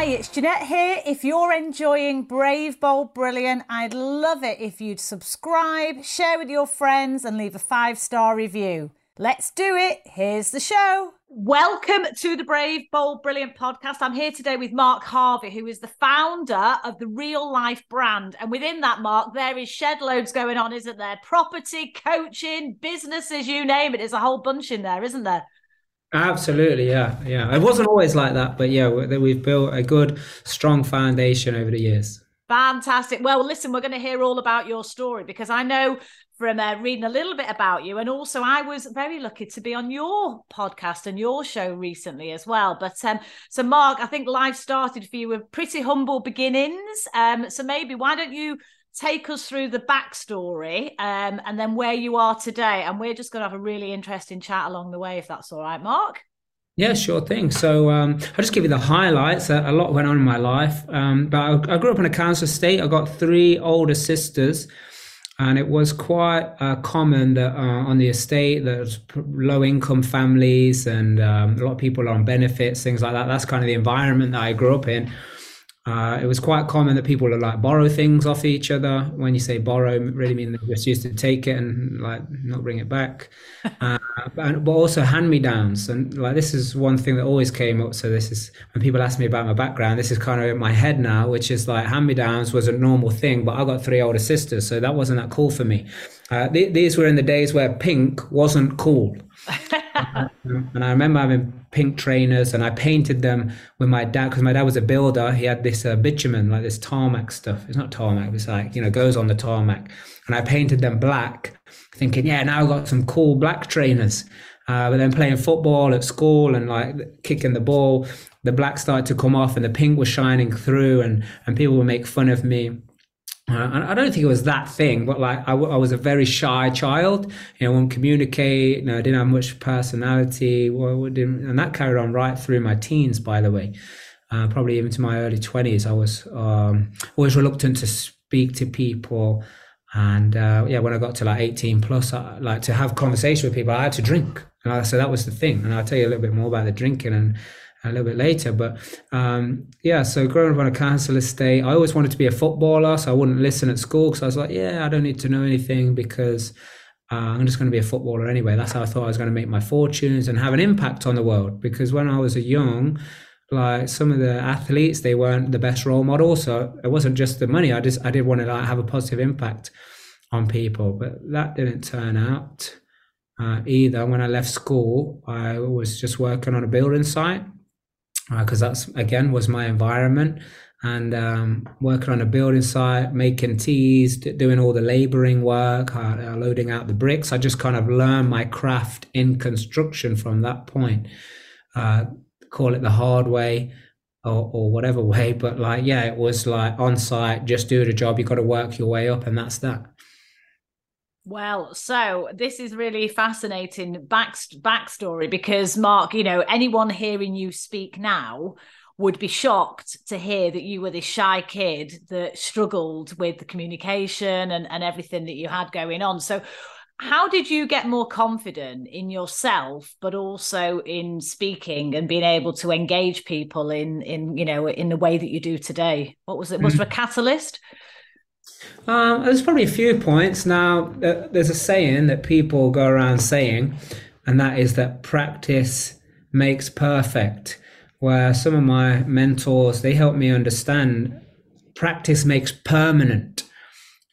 Hi, it's Jeanette here. If you're enjoying Brave, Bold, Brilliant, I'd love it if you'd subscribe, share with your friends, and leave a five star review. Let's do it. Here's the show. Welcome to the Brave, Bold, Brilliant podcast. I'm here today with Mark Harvey, who is the founder of the Real Life brand. And within that, Mark, there is shed loads going on, isn't there? Property, coaching, businesses, you name it. There's a whole bunch in there, isn't there? Absolutely, yeah, yeah. It wasn't always like that, but yeah, we've built a good, strong foundation over the years. Fantastic. Well, listen, we're going to hear all about your story because I know from uh, reading a little bit about you, and also I was very lucky to be on your podcast and your show recently as well. But um, so, Mark, I think life started for you with pretty humble beginnings. Um, so maybe why don't you take us through the backstory um, and then where you are today. And we're just going to have a really interesting chat along the way, if that's all right, Mark. Yeah, sure thing. So um, I'll just give you the highlights. A, lot went on in my life, um, but I, grew up in a council estate. I got three older sisters, and it was quite uh, common that uh, on the estate there's low income families and um, a lot of people on benefits, things like that. That's kind of the environment that I grew up in. Uh, it was quite common that people would like borrow things off each other. When you say borrow, really mean they just used to take it and like not bring it back. Uh, but, but, also hand me downs, and like this is one thing that always came up. So this is when people ask me about my background. This is kind of in my head now, which is like hand me downs was a normal thing, but I got three older sisters, so that wasn't that cool for me. Uh, th- these were in the days where pink wasn't cool. and I remember having pink trainers and I painted them with my dad because my dad was a builder. He had this uh, bitumen, like this tarmac stuff. It's not tarmac, it's like, you know, goes on the tarmac. And I painted them black, thinking, yeah, now I've got some cool black trainers. Uh, but then playing football at school and like kicking the ball, the black started to come off and the pink was shining through and, and people would make fun of me. Uh, I don't think it was that thing, but like I, was a very shy child. You know, I wouldn't communicate. You know, I didn't have much personality. Well, and that carried on right through my teens, by the way. Uh, probably even to my early twenties, I was um, always reluctant to speak to people. And uh, yeah, when I got to like eighteen plus, I, like to have conversation with people, I had to drink. And I, so that was the thing. And I'll tell you a little bit more about the drinking and a little bit later. But um, yeah, so growing up on a council estate, I always wanted to be a footballer, so I wouldn't listen at school because I was like, yeah, I don't need to know anything because uh, I'm just going to be a footballer anyway. That's how I thought I was going to make my fortunes and have an impact on the world. Because when I was a young, like some of the athletes, they weren't the best role model, So it wasn't just the money. I just I did want to like have a positive impact on people, but that didn't turn out. Uh, either when I left school, I was just working on a building site because uh, that's again was my environment and um, working on a building site, making teas, doing all the laboring work, uh, loading out the bricks. I just kind of learned my craft in construction from that point. Uh, call it the hard way or, or whatever way, but like, yeah, it was like on site, just do the job. You got to work your way up, and that's that. Well, so this is really fascinating back backstory because Mark, you know, anyone hearing you speak now would be shocked to hear that you were this shy kid that struggled with the communication and, and everything that you had going on. So how did you get more confident in yourself but also in speaking and being able to engage people in in you know in the way that you do today? What was it? Was hmm. there a catalyst um, there's probably a few points. Now, uh, there's a saying that people go around saying, and that is that practice makes perfect. Where some of my mentors, they help me understand practice makes permanent.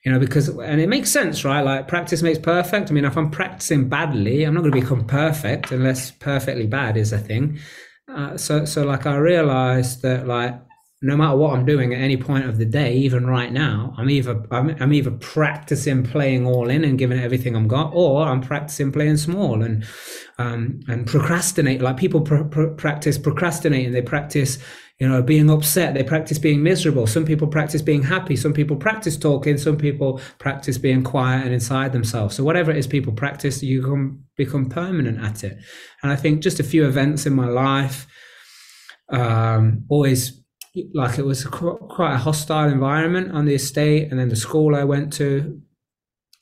You know, because, and it makes sense, right? Like practice makes perfect. I mean, if I'm practicing badly, I'm not going to become perfect unless perfectly bad is a thing. Uh, so, so like I realized that like no matter what I'm doing at any point of the day, even right now, I'm either I'm, I'm either practicing playing all in and giving it everything I've got, or I'm practicing playing small and um, and procrastinate. Like people pr- pr- practice procrastinating, they practice you know being upset, they practice being miserable. Some people practice being happy. Some people practice talking. Some people practice being quiet and inside themselves. So whatever it is people practice, you can become permanent at it. And I think just a few events in my life um, always like it was quite a hostile environment on the estate and then the school i went to.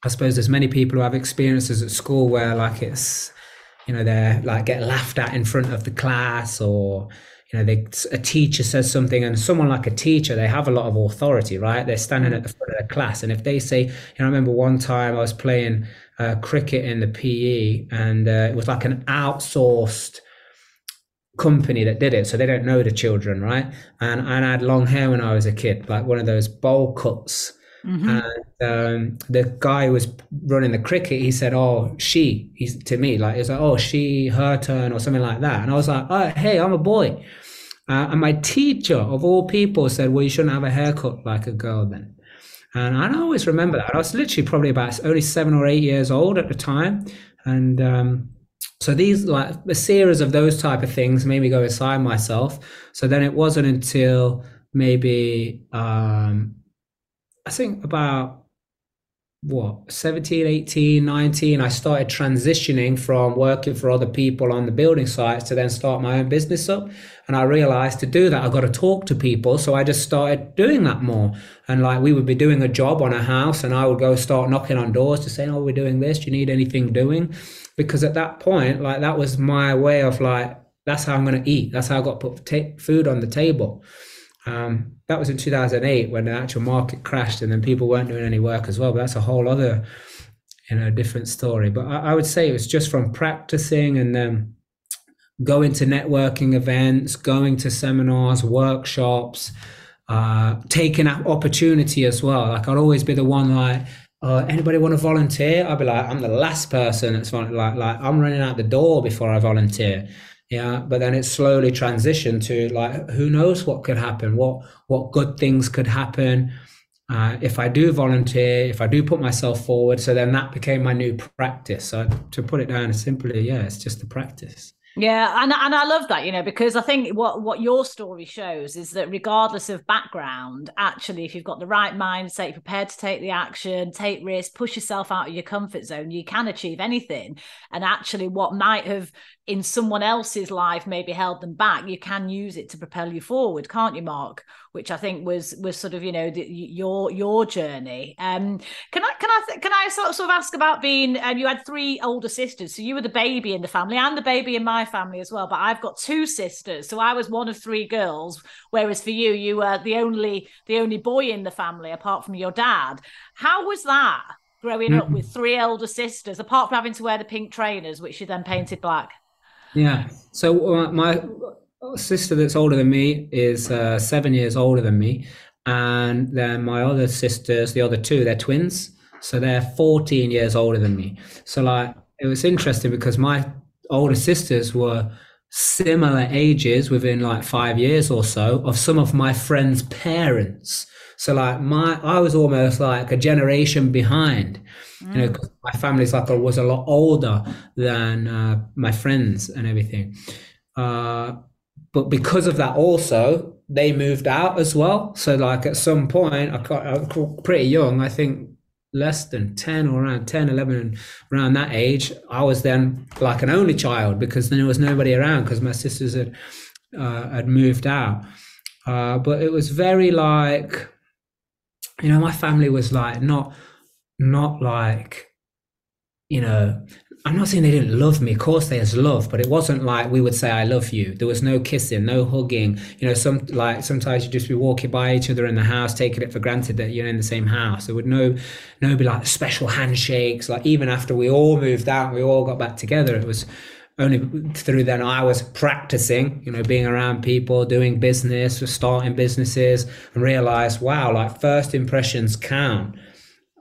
I suppose there's many people who have experiences at school where like it's you know they're like get laughed at in front of the class or you know they, a teacher says something and someone like a teacher they have a lot of authority right? They're standing at the front of the class and if they say you know i remember one time i was playing uh, cricket in the pe and uh, it was like an outsourced company that did it, so they don't know the children, right? And, and I had long hair when I was a kid, like one of those bowl cuts. Mm-hmm. And um, the guy who was running the cricket, he said, "Oh, she." He's to me like it's like, "Oh, she, her turn," or something like that. And I was like, "Oh, hey, I'm a boy." Uh, and my teacher, of all people, said, "Well, you shouldn't have a haircut like a girl then." And I always remember that. I was literally probably about only seven or eight years old at the time, and um, so these like a series of those type of things made me go inside myself. So then it wasn't until maybe um I think about what 17 18 19 i started transitioning from working for other people on the building sites to then start my own business up. And i realized to do that i got to talk to people. So i just started doing that more. And like we would be doing a job on a house and i would go start knocking on doors to say oh we're doing this. Do you need anything doing because at that point, like that was my way of like, that's how I'm going to eat. That's how I got put ta- food on the table. Um, that was in 2008 when the actual market crashed and then people weren't doing any work as well. But that's a whole other, you know, different story. But I, I would say it was just from practicing and then going to networking events, going to seminars, workshops, uh, taking that opportunity as well. Like I'd always be the one like, uh, anybody want to volunteer? I'd be like, I'm the last person that's like, like, I'm running out the door before I volunteer. Yeah. But then it slowly transitioned to like, who knows what could happen? What, what good things could happen? Uh, if I do volunteer, if I do put myself forward. So then that became my new practice. So to put it down simply, yeah, it's just a practice. Yeah, and and I love that, you know, because I think what what your story shows is that regardless of background, actually, if you've got the right mindset, prepared to take the action, take risks, push yourself out of your comfort zone, you can achieve anything. And actually, what might have in someone else's life maybe held them back, you can use it to propel you forward, can't you, Mark? Which I think was was sort of you know the, your your journey. Um, can I can I can I sort of ask about being? Um, you had three older sisters, so you were the baby in the family and the baby in my family as well. But I've got two sisters, so I was one of three girls. Whereas for you, you were the only the only boy in the family apart from your dad. How was that? Growing mm-hmm. up with three elder sisters, apart from having to wear the pink trainers, which you then painted black. Yeah. So uh, my sister that's older than me is uh, seven years older than me, and then my other sisters, the other two, they're twins, so they're 14 years older than me. So like it was interesting because my older sisters were similar ages within like five years or so of some of my friends' parents. So like my, I was almost like a generation behind, mm. you know, mm. my family's like I was a lot older than uh, my friends and everything. Uh, but because of that, also they moved out as well. So like at some point, I got, I pretty young. I think less than 10 or around 10 11 around that age i was then like an only child because then there was nobody around because my sisters had uh, had moved out uh, but it was very like you know my family was like not not like you know i'm not saying they didn't love me. Of course there's love but it wasn't like we would say i love you. There was no kissing no hugging. You know some like sometimes you just be walking by each other in the house taking it for granted that you're in the same house. There would no no be like special handshakes. Like even after we all moved out we all got back together it was only through then I was practicing, you know, being around people, doing business, starting businesses, and realized, wow, like first impressions count.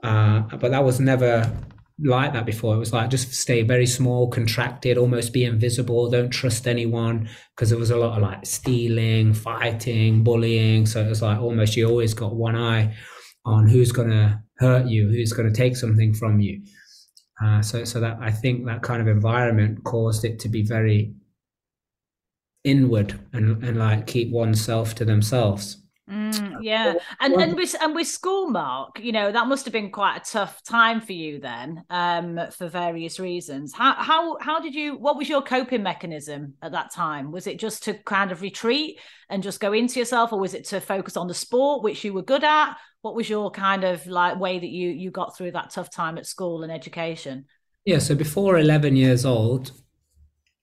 Uh, but that was never like that before. It was like just stay very small, contracted, almost be invisible. Don't trust anyone because there was a lot of like stealing, fighting, bullying. So it was like almost you always got one eye on who's going to hurt you, who's going to take something from you. Uh, so, so that I think that kind of environment caused it to be very inward and, and like keep oneself to themselves. Mm, yeah, and and with and with school, Mark, you know that must have been quite a tough time for you then, um, for various reasons. How how how did you? What was your coping mechanism at that time? Was it just to kind of retreat and just go into yourself, or was it to focus on the sport which you were good at? What was your kind of like way that you you got through that tough time at school and education? Yeah, so before eleven years old,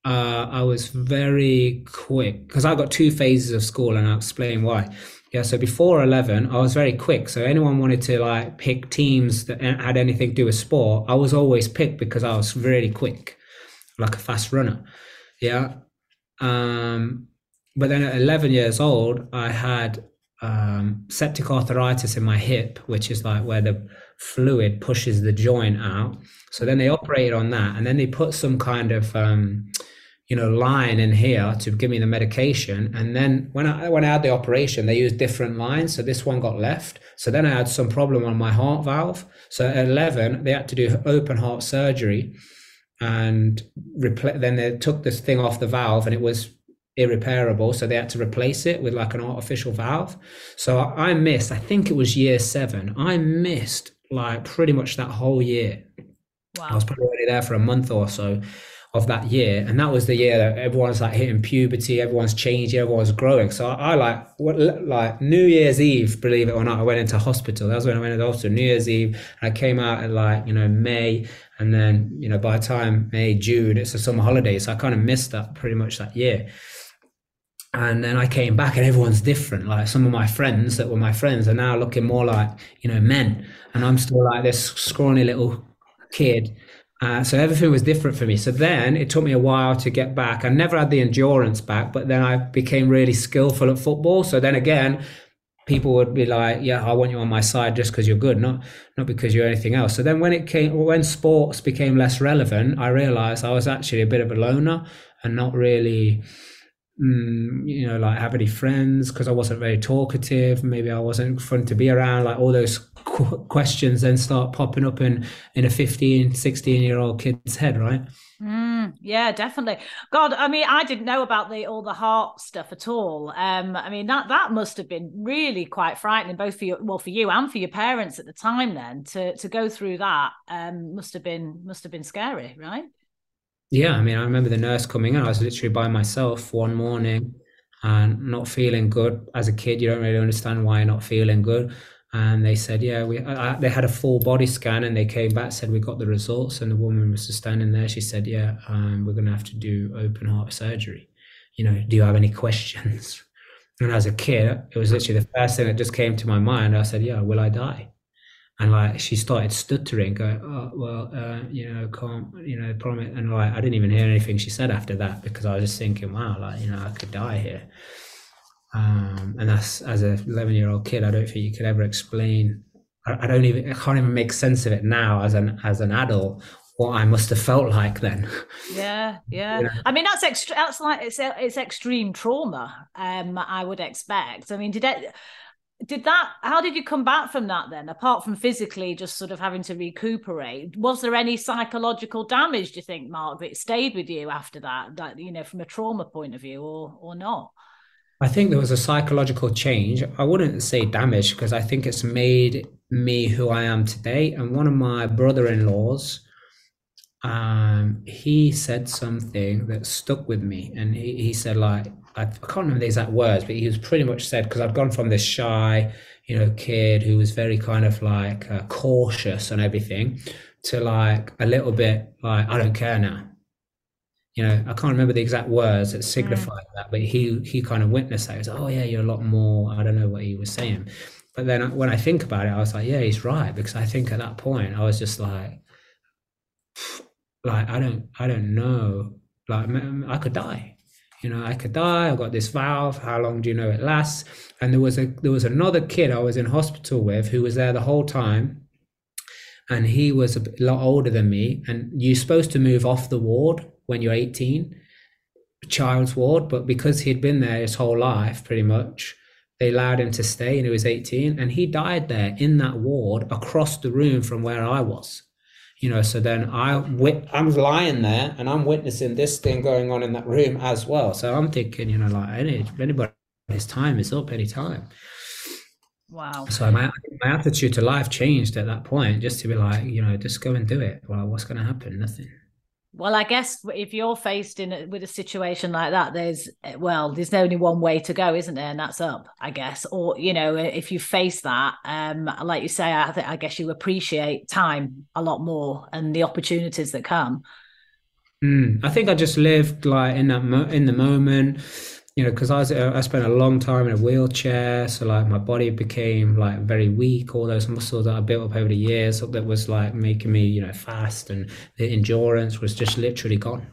uh, I was very quick because I got two phases of school, and I'll explain why. Yeah, so before 11, I was very quick. So anyone wanted to like pick teams that had anything to do with sport, I was always picked because I was really quick, like a fast runner. Yeah. Um, but then at 11 years old, I had um, septic arthritis in my hip, which is like where the fluid pushes the joint out. So then they operated on that, and then they put some kind of um, you know, line in here to give me the medication. And then when I when I had the operation, they used different lines. So this one got left. So then I had some problem on my heart valve. So at 11, they had to do open heart surgery, and repl- then they took this thing off the valve, and it was irreparable. So they had to replace it with like an artificial valve. So I missed. I think it was year seven. I missed like pretty much that whole year. Wow. I was probably only there for a month or so of that year, and that was the year that everyone's like hitting puberty, everyone's changing, everyone's growing. So I, I like what like New Year's Eve, believe it or not, I went into hospital. That was when I went into hospital, New Year's Eve, and I came out at like you know May, and then you know by the time May June, it's a summer holiday, so I kind of missed that pretty much that year. And then I came back and everyone's different. Like some of my friends that were my friends are now looking more like, you know, men. And I'm still like this scrawny little kid uh, so everything was different for me. So then it took me a while to get back. I never had the endurance back, but then I became really skillful at football. So then again, people would be like, "Yeah, I want you on my side just because you're good, not not because you're anything else." So then when it came, when sports became less relevant, I realized I was actually a bit of a loner and not really mm, you know, like have any friends because I wasn't very talkative. Maybe I wasn't fun to be around. Like all those qu- questions then start popping up in in a 15, 16 year old kid's head, right? Mm, yeah, definitely. God, I mean, I didn't know about the all the heart stuff at all. Um, I mean that that must have been really quite frightening, both for you, well, for you and for your parents at the time. Then to to go through that um, must have been must have been scary, right? Yeah, I mean, I remember the nurse coming in. I was literally by myself one morning and not feeling good. As a kid, you don't really understand why you're not feeling good. And they said, yeah, we. I, they had a full body scan, and they came back said we got the results. And the woman was just standing there. She said, yeah, um, we're going to have to do open heart surgery. You know, do you have any questions? And as a kid, it was literally the first thing that just came to my mind. I said, yeah, will I die? And like she started stuttering going oh well uh, you know can't you know promise and like i didn't even hear anything she said after that because i was just thinking wow like you know i could die here. Um, and that's as a 11 year old kid i don't think you could ever explain I, I, don't even i can't even make sense of it now as an as an adult what i must have felt like then. Yeah yeah, yeah. i mean that's extra that's like it's it's extreme trauma um i would expect. I mean did it did that how did you come back from that then apart from physically just sort of having to recuperate? Was there any psychological damage do you think mark that stayed with you after that that you know from a trauma point of view or or not? I think there was a psychological change. I wouldn't say damage because i think it's made me who i am today. And one of my brother-in-laws um, he said something that stuck with me. And he, he said like I, I can't remember the exact words, but he was pretty much said because I'd gone from this shy, you know, kid who was very kind of like uh, cautious and everything to like a little bit like I don't care now. You know, I can't remember the exact words that signified mm. that, but he he kind of witnessed that. He was, oh yeah, you're a lot more. I don't know what he was saying, but then when I think about it, I was like, yeah, he's right because I think at that point I was just like, like I don't I don't know, like I could die you know, I could die. I've got this valve. How long do you know it lasts? And there was a there was another kid I was in hospital with who was there the whole time. and he was a lot older than me. And you're supposed to move off the ward when you're 18, child's ward, but because he'd been there his whole life, pretty much, they allowed him to stay, and he was 18, and he died there in that ward across the room from where I was. You know, so then I I'm lying there and I'm witnessing this thing going on in that room as well. So I'm thinking, you know, like any anybody's time is up any time. Wow. So my my attitude to life changed at that point, just to be like, you know, just go and do it. Well, what's going to happen? Nothing. Well, I guess if you're faced in with a situation like that, there's well, there's only one way to go, isn't there? And that's up, I guess. Or you know, if you face that, um, like you say, I think I guess you appreciate time a lot more and the opportunities that come. Mm, I think I just lived like in that mo- in the moment you know, because I was uh, I spent a long time in a wheelchair, so like my body became like very weak. All those muscles that I built up over the years that was like making me, you know, fast, and the endurance was just literally gone.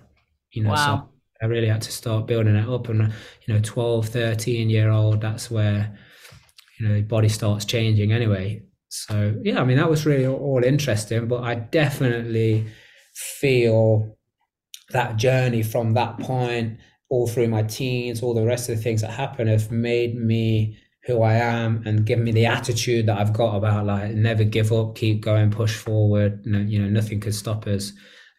You know, wow. so I really had to start building it up. And uh, you know, 12, 13 year old, that's where you know, body starts changing anyway. So yeah, I mean, that was really all interesting, but I definitely feel that journey from that point all through my teens, all the rest of the things that happen have made me who I am and given me the attitude that I've got about like never give up, keep going, push forward. No, you know, nothing can stop us.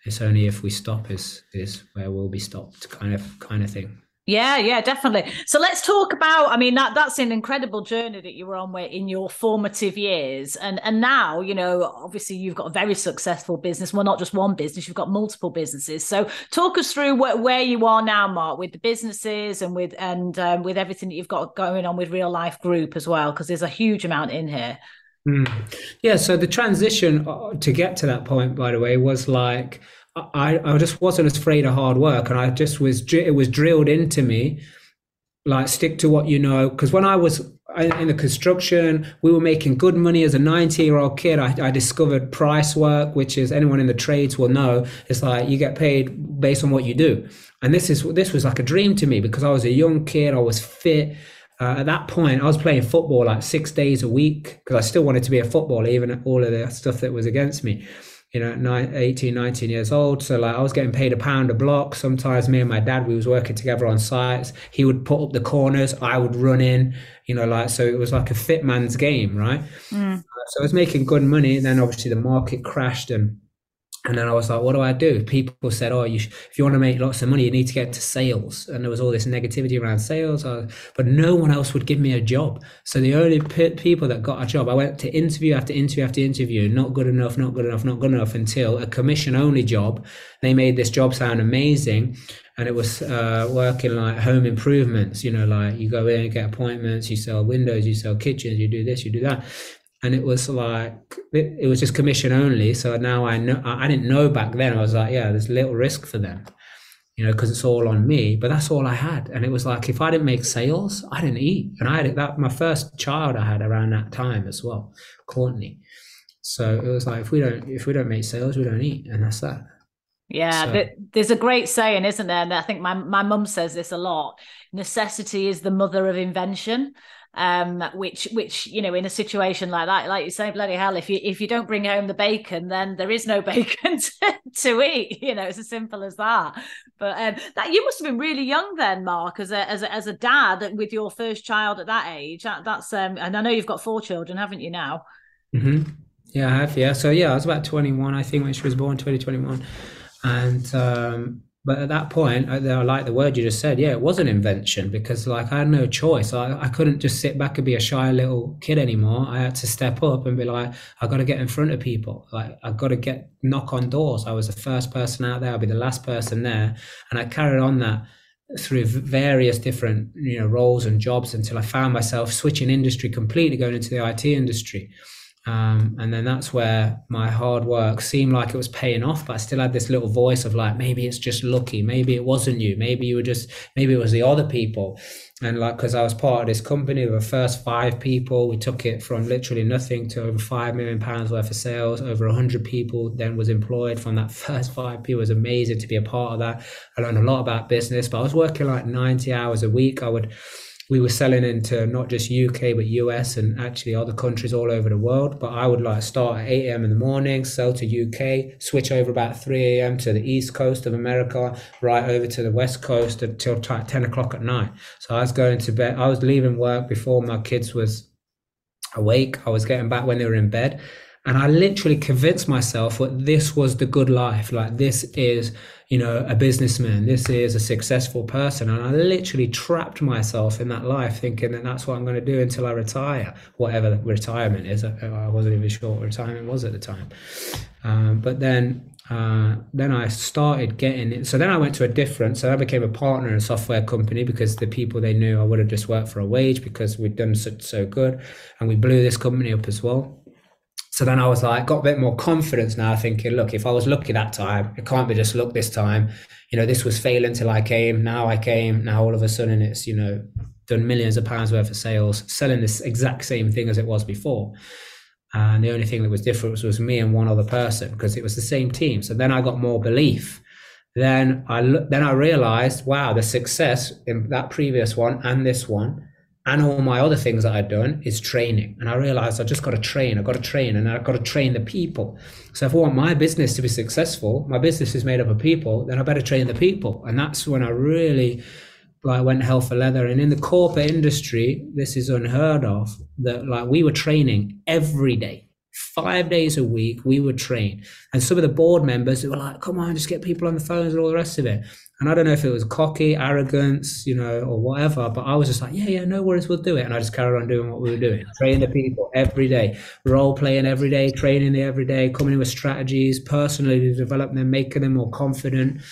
It's only if we stop is is where we'll be stopped, kind of kind of thing. Yeah, yeah, definitely. So let's talk about. I mean, that that's an incredible journey that you were on in your formative years, and and now you know, obviously, you've got a very successful business. Well, not just one business; you've got multiple businesses. So talk us through where, where you are now, Mark, with the businesses and with and um, with everything that you've got going on with Real Life Group as well, because there's a huge amount in here. Mm. Yeah. So the transition uh, to get to that point, by the way, was like I, I just wasn't afraid of hard work and I just was it was drilled into me like stick to what you know. Because when I was in the construction we were making good money as a 90 year old kid. I, I, discovered price work which is anyone in the trades will know. It's like you get paid based on what you do. And this is this was like a dream to me because I was a young kid I was fit. Uh, at that point I was playing football like six days a week because I still wanted to be a footballer even all of the stuff that was against me you know, nine, 18, 19 years old. So like I was getting paid a pound a block. Sometimes me and my dad, we was working together on sites. He would put up the corners, I would run in, you know, like, so it was like a fit man's game, right? Mm. So I was making good money. And then obviously the market crashed and and then I was like, what do I do? People said, oh, you sh- if you want to make lots of money, you need to get to sales. And there was all this negativity around sales, was, but no one else would give me a job. So the only p- people that got a job, I went to interview after interview after interview, not good enough, not good enough, not good enough until a commission only job. They made this job sound amazing. And it was uh, working like home improvements, you know, like you go in and get appointments, you sell windows, you sell kitchens, you do this, you do that and it was like it, it, was just commission only. So now i know i didn't know back then. I was like yeah there's little risk for them you know because it's all on me. But that's all i had. And it was like if i didn't make sales i didn't eat. And i had that my first child i had around that time as well courtney. So it was like if we don't if we don't make sales we don't eat. And that's that. Yeah, so. there's a great saying, isn't there? And I think my my mum says this a lot. Necessity is the mother of invention um which which you know in a situation like that like you say bloody hell if you if you don't bring home the bacon then there is no bacon to, to eat you know it's as simple as that. But um that you must have been really young then mark as a as a, as a dad with your first child at that age. That, that's um and i know you've got four children haven't you now? Mm-hmm. yeah i have yeah. So yeah i was about 21 i think when she was born 2021 and um but at that point, I, I, like the word you just said. Yeah, it was an invention because like I had no choice. I, I couldn't just sit back and be a shy little kid anymore. I had to step up and be like, I got to get in front of people. Like I got to get knock on doors. I was the first person out there. I'll be the last person there, and I carried on that through various different you know roles and jobs until I found myself switching industry completely, going into the IT industry. Um, and then that's where my hard work seemed like it was paying off, but I still had this little voice of like, maybe it's just lucky. Maybe it wasn't you. Maybe you were just, maybe it was the other people. And like, cause I was part of this company, the first five people, we took it from literally nothing to over five million pounds worth of sales. Over a hundred people then was employed from that first five people. It was amazing to be a part of that. I learned a lot about business, but I was working like 90 hours a week. I would, we were selling into not just UK but US and actually other countries all over the world. But I would like start at 8 a.m. in the morning, sell to UK, switch over about 3 a.m. to the east coast of America, right over to the west coast until 10 o'clock at night. So I was going to bed. I was leaving work before my kids was awake. I was getting back when they were in bed. And I literally convinced myself that this was the good life. Like this is, you know, a businessman. This is a successful person. And I literally trapped myself in that life thinking that that's what I'm going to do until I retire, whatever retirement is. I wasn't even sure what retirement was at the time. Um, but then, uh, then I started getting it. So then I went to a different, so I became a partner in a software company because the people they knew I would have just worked for a wage because we'd done so, so good. And we blew this company up as well. So then I was like, got a bit more confidence now, thinking, look, if I was lucky that time, it can't be just luck this time. You know, this was failing till I came. Now I came. Now all of a sudden it's, you know, done millions of pounds worth of sales, selling this exact same thing as it was before. And the only thing that was different was, was me and one other person because it was the same team. So then I got more belief. Then I then I realized, wow, the success in that previous one and this one and all my other things that I'd done is training. And I realized I just got to train. I've got to train and I've got to train the people. So if I want my business to be successful, my business is made up of people, then I better train the people. And that's when I really like went hell for leather. And in the corporate industry, this is unheard of that like we were training every day. Five days a week, we would train. And some of the board members were like, come on, just get people on the phones and all the rest of it. And I don't know if it was cocky, arrogance, you know, or whatever, but I was just like, yeah, yeah, no worries, we'll do it. And I just carried on doing what we were doing, training the people every day, role playing every day, training them every day, coming in with strategies, personally to develop them, making them more confident.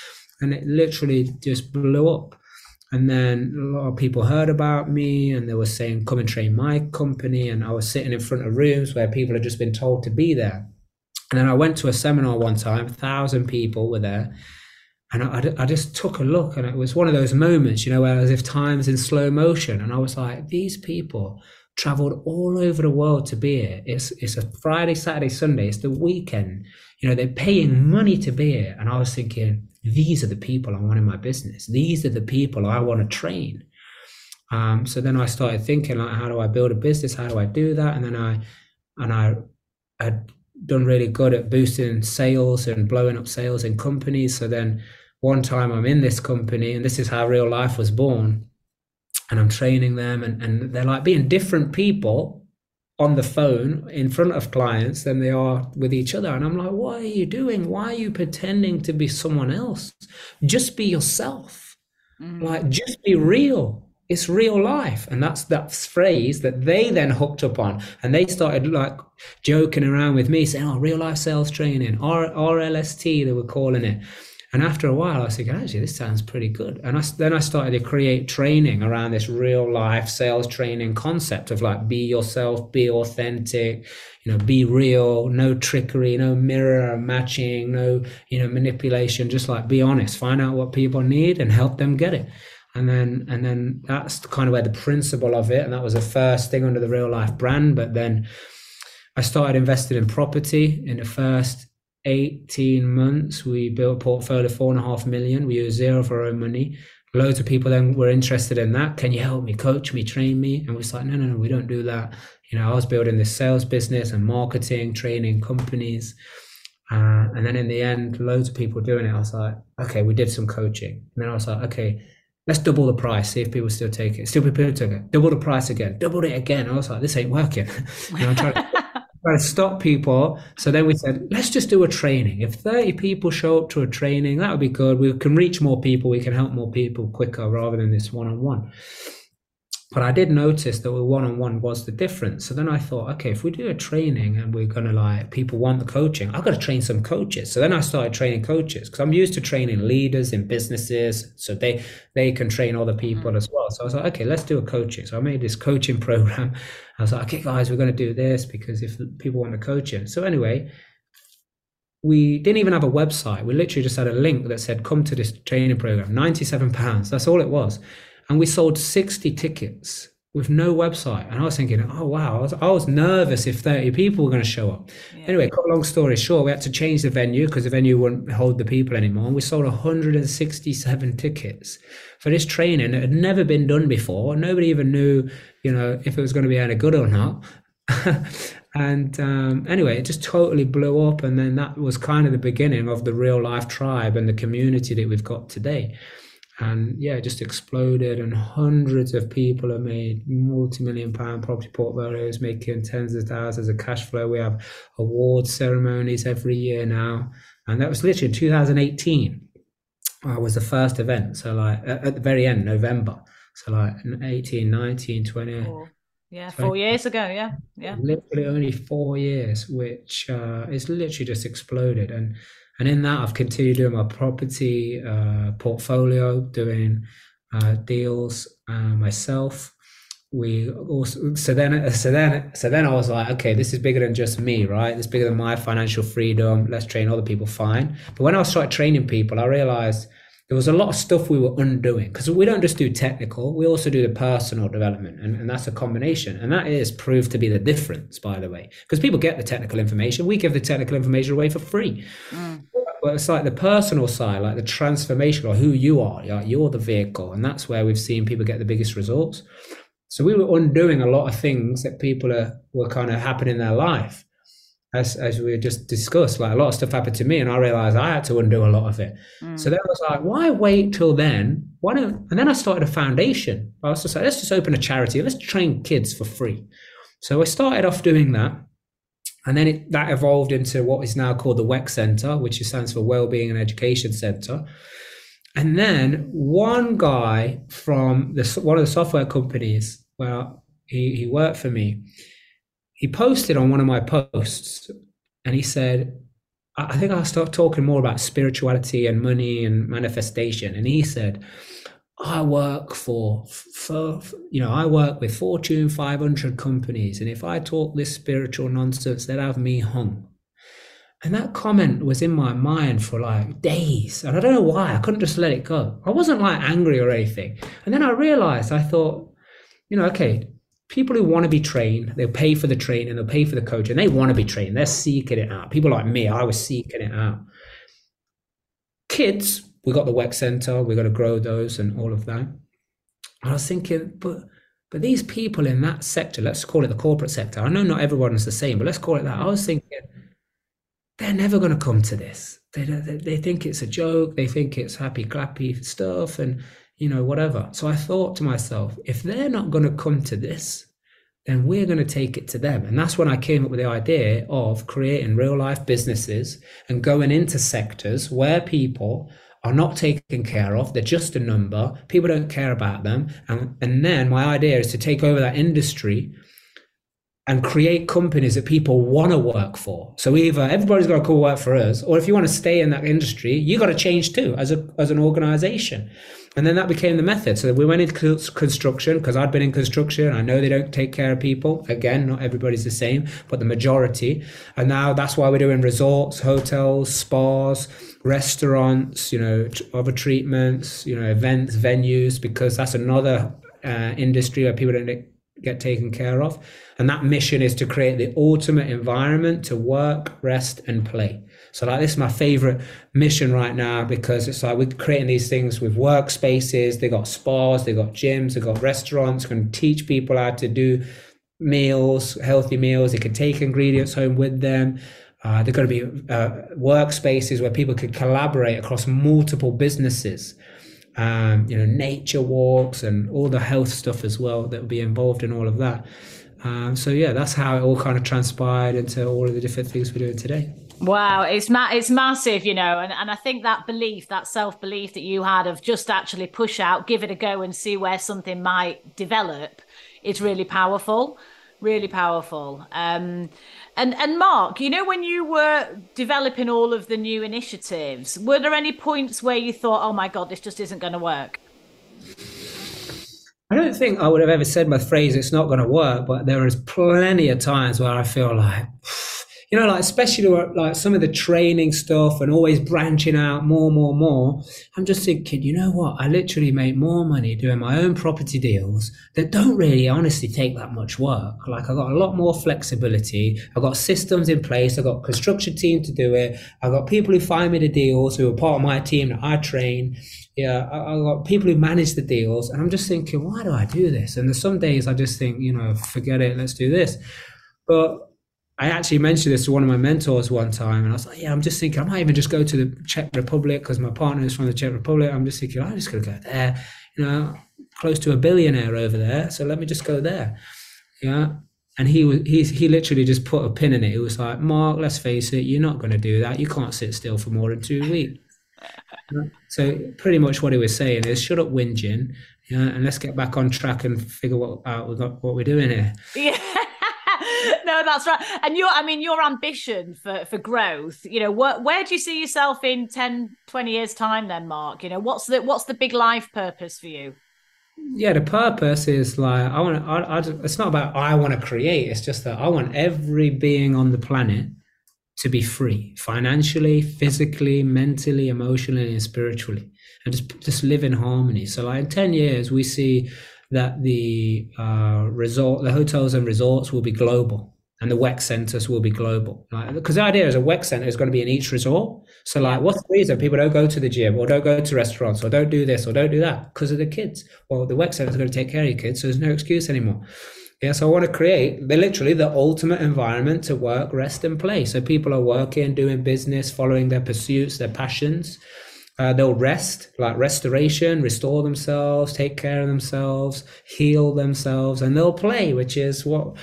And it literally just blew up. And then a lot of people heard about me and they were saying, come and train my company. And I was sitting in front of rooms where people had just been told to be there. And then I went to a seminar one time, a thousand people were there and I, I, just took a look and it was one of those moments you know where as if time's in slow motion. And i was like these people traveled all over the world to be here. It's it's a friday saturday sunday. It's the weekend. You know they're paying money to be here. And i was thinking these are the people i want in my business. These are the people i want to train. Um, so then i started thinking like how do i build a business? How do i do that? And then i and i had done really good at boosting sales and blowing up sales in companies. So then one time I'm in this company and this is how real life was born. And I'm training them and, and they're like being different people on the phone in front of clients than they are with each other. And I'm like, what are you doing? Why are you pretending to be someone else? Just be yourself. Mm-hmm. Like, just be real. It's real life. And that's that phrase that they then hooked up on. And they started like joking around with me, saying, oh, real life sales training, R- RLST, they were calling it. And after a while, I was thinking, actually, this sounds pretty good. And I, then I started to create training around this real life sales training concept of like, be yourself, be authentic, you know, be real, no trickery, no mirror matching, no, you know, manipulation, just like be honest, find out what people need and help them get it. And then, and then that's kind of where the principle of it, and that was the first thing under the real life brand. But then I started investing in property in the first 18 months, we built a portfolio four and a half million. We used zero of our own money. Loads of people then were interested in that. Can you help me, coach me, train me? And we was like, no, no, no, we don't do that. You know, I was building this sales business and marketing, training companies. Uh, and then in the end, loads of people doing it. I was like, okay, we did some coaching. And then I was like, okay, let's double the price, see if people still take it. Still people take it. Double the price again, double it again. I was like, this ain't working. to stop people. So then we said, let's just do a training. If 30 people show up to a training, that would be good. We can reach more people. We can help more people quicker rather than this one on one. But I did notice that with one on one was the difference. So then I thought, okay, if we do a training and we're gonna like people want the coaching, I've got to train some coaches. So then I started training coaches because I'm used to training leaders in businesses, so they they can train other people mm-hmm. as well. So I was like, okay, let's do a coaching. So I made this coaching program. I was like, okay, guys, we're gonna do this because if people want to coach it. So anyway, we didn't even have a website. We literally just had a link that said, come to this training program, 97 pounds. That's all it was and we sold 60 tickets with no website. And I was thinking, oh, wow, I was, I was nervous if 30 people were going to show up. Yeah. Anyway, cut long story short, we had to change the venue because the venue wouldn't hold the people anymore. And we sold 167 tickets for this training. It had never been done before. Nobody even knew, you know, if it was going to be any good or not. and um, anyway, it just totally blew up. And then that was kind of the beginning of the real life tribe and the community that we've got today and yeah, it just exploded. And hundreds of people have made multi-million pound property portfolios, making tens of thousands of cash flow. We have award ceremonies every year now, and that was literally in 2018. Uh, was the first event. So like at the very end, November. So like 18, 19, 20. Four. Yeah, 20, four years ago. Yeah, yeah. Literally only four years, which uh, is literally just exploded. And and in that, I've continued doing my property uh, portfolio, doing uh, deals uh, myself. We also so then so then so then I was like, okay, this is bigger than just me, right? It's bigger than my financial freedom. Let's train other people, fine. But when I started training people, I realized there was a lot of stuff we were undoing because we don't just do technical, we also do the personal development. And, and that's a combination. And that is proved to be the difference, by the way, because people get the technical information. We give the technical information away for free. Mm. But it's like the personal side, like the transformation or who you are. You're the vehicle. And that's where we've seen people get the biggest results. So we were undoing a lot of things that people are, were kind of happening in their life as as we just discussed, like a lot of stuff happened to me, and I realized I had to undo a lot of it. Mm. So then I was like, why wait till then? Why don't? And then I started a foundation. I was just like, let's just open a charity. Let's train kids for free. So I started off doing that, and then it, that evolved into what is now called the WEC Center, which stands for Wellbeing and Education Center. And then one guy from the, one of the software companies where he, he worked for me he posted on one of my posts and he said, I think I'll start talking more about spirituality and money and manifestation. And he said, I work for, for, you know, I work with Fortune 500 companies. And if I talk this spiritual nonsense, they'd have me hung. And that comment was in my mind for like days. And I don't know why. I couldn't just let it go. I wasn't like angry or anything. And then I realized, I thought, you know, okay, people who want to be trained, they'll pay for the training, they'll pay for the coach, and they want to be trained. They're seeking it out. People like me, I was seeking it out. Kids, we got the WEC Center, we got to grow those and all of that. I was thinking, but but these people in that sector, let's call it the corporate sector. I know not everyone is the same, but let's call it that. I was thinking, they're never going to come to this. They, they, they think it's a joke. They think it's happy clappy stuff, and you know, whatever. So I thought to myself, if they're not going to come to this, then we're going to take it to them. And that's when I came up with the idea of creating real life businesses and going into sectors where people are not taken care of. They're just a number. People don't care about them. And, and then my idea is to take over that industry and create companies that people want to work for. So either everybody's got to come work for us, or if you want to stay in that industry, you got to change too as a as an organization. And then that became the method. So we went into construction because I'd been in construction. I know they don't take care of people. Again, not everybody's the same, but the majority. And now that's why we're doing resorts, hotels, spas, restaurants, you know, other treatments, you know, events, venues, because that's another uh, industry where people don't get taken care of. And that mission is to create the ultimate environment to work, rest, and play. So like this is my favorite mission right now because it's like we're creating these things with workspaces. They got spas, they got gyms, they got restaurants. Can teach people how to do meals, healthy meals. They can take ingredients home with them. Uh, they're going to be uh, workspaces where people can collaborate across multiple businesses. Um, you know, nature walks and all the health stuff as well that will be involved in all of that. Um, so yeah, that's how it all kind of transpired into all of the different things we're doing today. Wow, it's ma- it's massive, you know, and, and I think that belief, that self belief that you had of just actually push out, give it a go, and see where something might develop, is really powerful, really powerful. Um, and and Mark, you know, when you were developing all of the new initiatives, were there any points where you thought, "Oh my God, this just isn't going to work"? I don't think I would have ever said my phrase, "It's not going to work," but there is plenty of times where I feel like you know, like especially like some of the training stuff and always branching out more, more, more. I'm just thinking, you know what? I literally make more money doing my own property deals that don't really honestly take that much work. Like I got a lot more flexibility. I've got systems in place. I've got construction team to do it. I've got people who find me the deals who are part of my team that I train. Yeah, I, have got people who manage the deals, and I'm just thinking, why do I do this? And there's some days I just think, you know, forget it, let's do this. But I actually mentioned this to one of my mentors one time, and I was like, "Yeah, I'm just thinking I might even just go to the Czech Republic because my partner is from the Czech Republic. I'm just thinking I'm just going to go there, you know, close to a billionaire over there. So let me just go there, yeah." And he was he he literally just put a pin in it. It was like, "Mark, let's face it, you're not going to do that. You can't sit still for more than two weeks." so pretty much what he was saying is, "Shut up, whinging, yeah, and let's get back on track and figure what out what we're doing here." Yeah. no, that's right. And your, I mean, your ambition for for growth. You know, where where do you see yourself in 10, 20 years time? Then, Mark, you know, what's the what's the big life purpose for you? Yeah, the purpose is like I want. I, I, it's not about I want to create. It's just that I want every being on the planet to be free, financially, physically, mentally, emotionally, and spiritually, and just just live in harmony. So, like in ten years, we see that the uh, resort, the hotels and resorts will be global and the WEC centers will be global. Because the idea is a WEC center is going to be in each resort. So, like, what's the reason people don't go to the gym or don't go to restaurants or don't do this or don't do that? Because of the kids. Well, the WEC center is going to take care of your kids, so there's no excuse anymore. Yeah, so I want to create the, literally the ultimate environment to work, rest, and play. So people are working, doing business, following their pursuits, their passions. Uh, they'll rest, like restoration, restore themselves, take care of themselves, heal themselves, and they'll play, which is what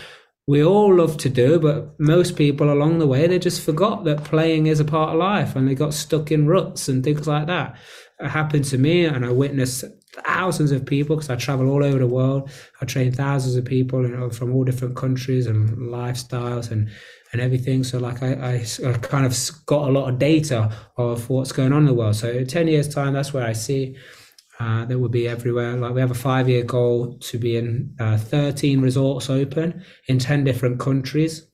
we all love to do. But most people along the way, they just forgot that playing is a part of life and they got stuck in ruts and things like that. It happened to me, and I witnessed thousands of people because I travel all over the world. I train thousands of people you know, from all different countries and lifestyles and and everything. So like I, I, kind of got a lot of data of what's going on in the world. So 10 years time, that's where I see uh, that would be everywhere. Like we have a five year goal to be in uh, 13 resorts open in 10 different countries.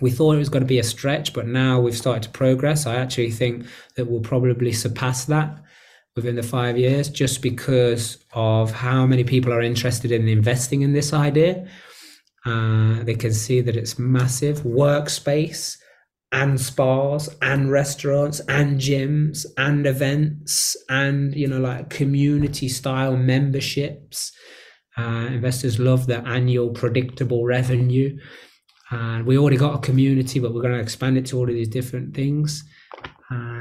We thought it was going to be a stretch, but now we've started to progress. I actually think that we'll probably surpass that within the five years just because of how many people are interested in investing in this idea. Uh, they can see that it's massive workspace and spas and restaurants and gyms and events and you know like community style memberships. Uh, investors love the annual predictable revenue. And we already got a community but we're going to expand it to all of these different things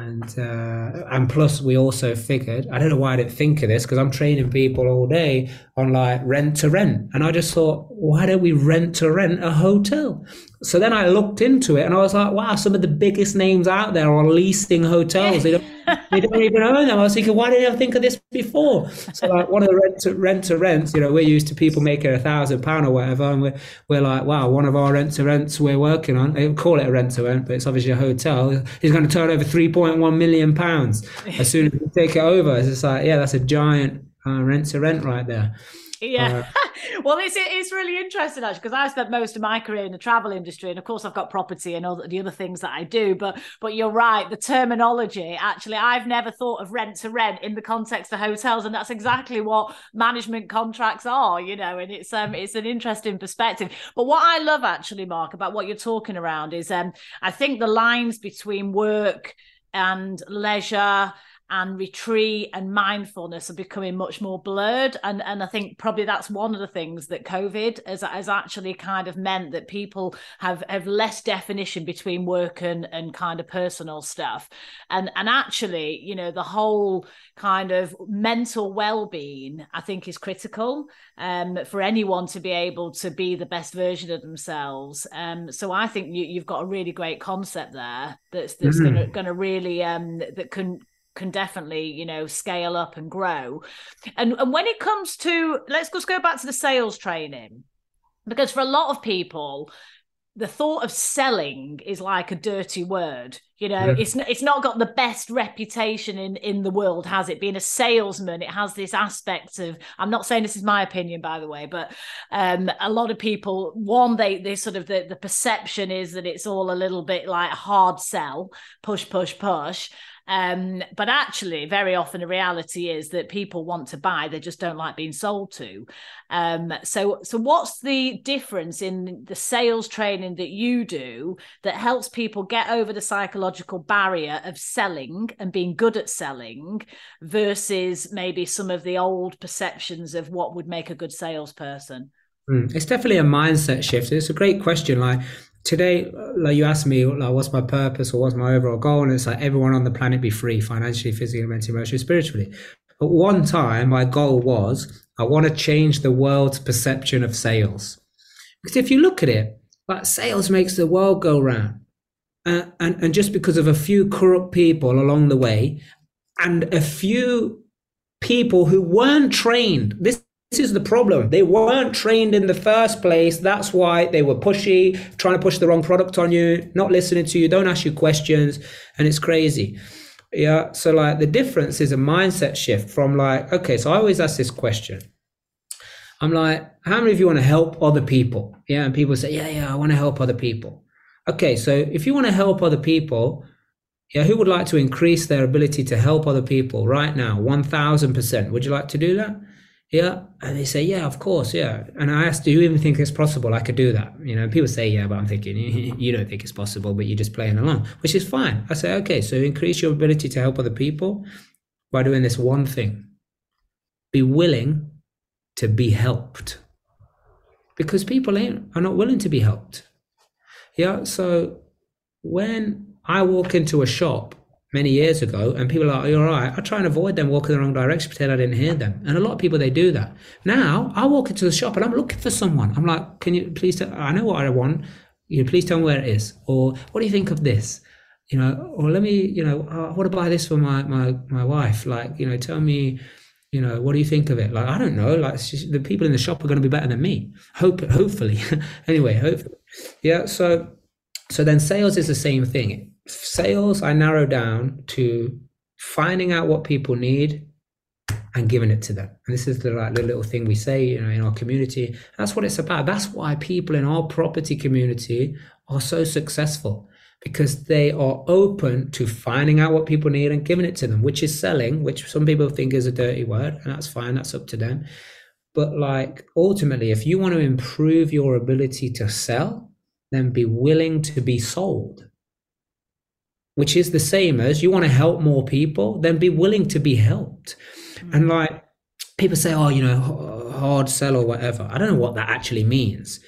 and uh, and plus we also figured I don't know why I didn't think of this because I'm training people all day on like rent to rent, and I just thought why don't we rent to rent a hotel? So then I looked into it and I was like, wow, some of the biggest names out there are leasing hotels. They don't, even own them. I was thinking, why didn't I think of this before? So like one of the rent to rent to rents, you know, we're used to people making a thousand pound or whatever, and we're we're like, wow, one of our rent to rents we're working on. They call it a rent to rent, but it's obviously a hotel. He's going to turn over three point one million pounds as soon as we take it over. It's just like, yeah, that's a giant uh, rent to rent right there. Yeah. Well, it's it's really interesting actually because I spent most of my career in the travel industry, and of course I've got property and all the other things that I do. But but you're right, the terminology actually I've never thought of rent to rent in the context of hotels, and that's exactly what management contracts are, you know. And it's um it's an interesting perspective. But what I love actually, Mark, about what you're talking around is um I think the lines between work and leisure and retreat and mindfulness are becoming much more blurred. And and I think probably that's one of the things that covid has, has actually kind of meant that people have have less definition between work and and kind of personal stuff. And and actually you know the whole kind of mental well-being I think is critical um, for anyone to be able to be the best version of themselves. Um, so I think you, have got a really great concept there that's that's mm-hmm. gonna gonna really um, that can can definitely you know scale up and grow. And and when it comes to let's just go back to the sales training because for a lot of people the thought of selling is like a dirty word you know? Yeah. it's it's not got the best reputation in in the world has it? Being a salesman it has this aspect of i'm not saying this is my opinion by the way but um a lot of people one they they sort of the, the perception is that it's all a little bit like hard sell push push push um, but actually, very often the reality is that people want to buy, they just don't like being sold to. Um, so, so what's the difference in the sales training that you do that helps people get over the psychological barrier of selling and being good at selling versus maybe some of the old perceptions of what would make a good salesperson? Hmm, it's definitely a mindset shift. It's a great question. Like today, like you asked me, like, what's my purpose or what's my overall goal? And it's like everyone on the planet be free financially, physically, mentally, emotionally, spiritually. But one time, my goal was I want to change the world's perception of sales. Because if you look at it, like sales makes the world go round. Uh, and, and just because of a few corrupt people along the way and a few people who weren't trained, this this is the problem. They weren't trained in the first place. That's why they were pushy, trying to push the wrong product on you, not listening to you, don't ask you questions, and it's crazy. Yeah. So like the difference is a mindset shift from like, okay, so I always ask this question. I'm like, how many of you want to help other people? Yeah. And people say, yeah, yeah, I want to help other people. Okay. So if you want to help other people, yeah, who would like to increase their ability to help other people right now? 1000%. Would you like to do that? Yeah and they say yeah of course yeah. And i asked do you even think it's possible i could do that? You know people say yeah but i'm thinking you don't think it's possible but you're just playing along which is fine. I say okay so increase your ability to help other people by doing this one thing. Be willing to be helped. Because people ain't are not willing to be helped. Yeah so when i walk into a shop many years ago, and people are like, "You're all right." I try and avoid them walking the wrong direction, pretend I didn't hear them. And a lot of people they do that. Now I walk into the shop and I'm looking for someone. I'm like, "Can you please? Tell, I know what I want. You know, please tell me where it is, or what do you think of this?" You know, or let me, you know, uh, I want to buy this for my my my wife. Like, you know, tell me. You know, what do you think of it? Like, I don't know. Like, just, the people in the shop are going to be better than me. Hope, hopefully. anyway, hopefully, yeah. So, so then sales is the same thing sales I narrow down to finding out what people need and giving it to them. And this is the the little thing we say, you know, in our community. That's what it's about. That's why people in our property community are so successful because they are open to finding out what people need and giving it to them, which is selling, which some people think is a dirty word, and that's fine, that's up to them. But like ultimately, if you want to improve your ability to sell, then be willing to be sold which is the same as you want to help more people, then be willing to be helped. Mm-hmm. And like people say, oh, you know, hard sell or whatever. I don't know what that actually means.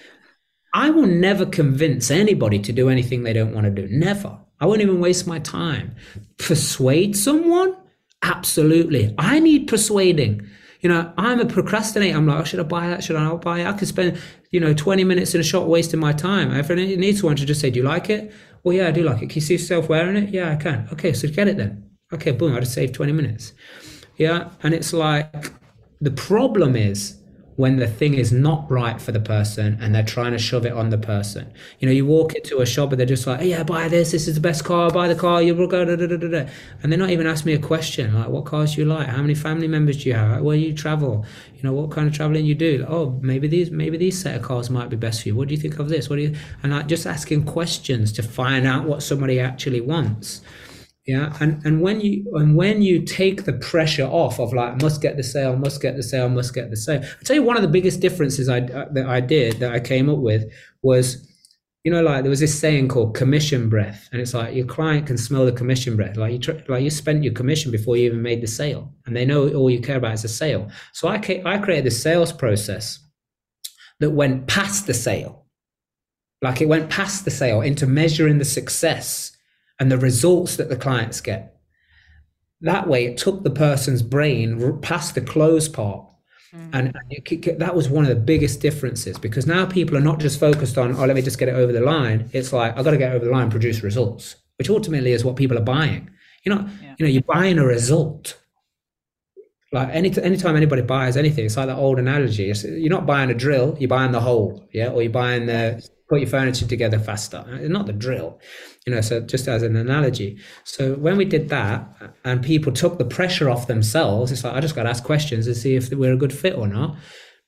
I will never convince anybody to do anything they don't want to do. Never. I won't even waste my time. Persuade someone? Absolutely. I need persuading. You know, I'm a procrastinator. I'm like, oh, should I buy that? Should I not buy it? I could spend, you know, 20 minutes in a shop wasting my time. If I need someone to just say, do you like it? Well, yeah, I do like it. Can you see yourself wearing it? Yeah, I can. Okay, so get it then. Okay, boom, I just saved 20 minutes. Yeah, and it's like the problem is when the thing is not right for the person and they're trying to shove it on the person. You know, you walk into a shop and they're just like, yeah, buy this. This is the best car. Buy the car. You will go, da, da, da, da. And they're not even asking me a question like, what cars do you like? How many family members do you have? Where you travel? You know, what kind of traveling you do? Like, oh, maybe these, maybe these set of cars might be best for you. What do you think of this? What do you, and like just asking questions to find out what somebody actually wants yeah and and when you and when you take the pressure off of like must get the sale must get the sale must get the sale. I tell you one of the biggest differences i uh, that i did that i came up with was you know like there was this saying called commission breath and it's like your client can smell the commission breath. Like you tr- like you spent your commission before you even made the sale and they know all you care about is a sale. So i ca- i created this sales process that went past the sale. Like it went past the sale into measuring the success and the results that the clients get. That way, it took the person's brain past the close part. Mm. And it, that was one of the biggest differences because now people are not just focused on, oh, let me just get it over the line. It's like, I've got to get over the line, produce results, which ultimately is what people are buying. You know, yeah. you know, you're buying a result. Like any anytime anybody buys anything, it's like that old analogy. It's, you're not buying a drill, you're buying the hole, yeah, or you're buying the put your furniture together faster. Uh, not the drill, you know. So just as an analogy. So when we did that, uh, and people took the pressure off themselves, it's like I just got to ask questions and see if we're a good fit or not.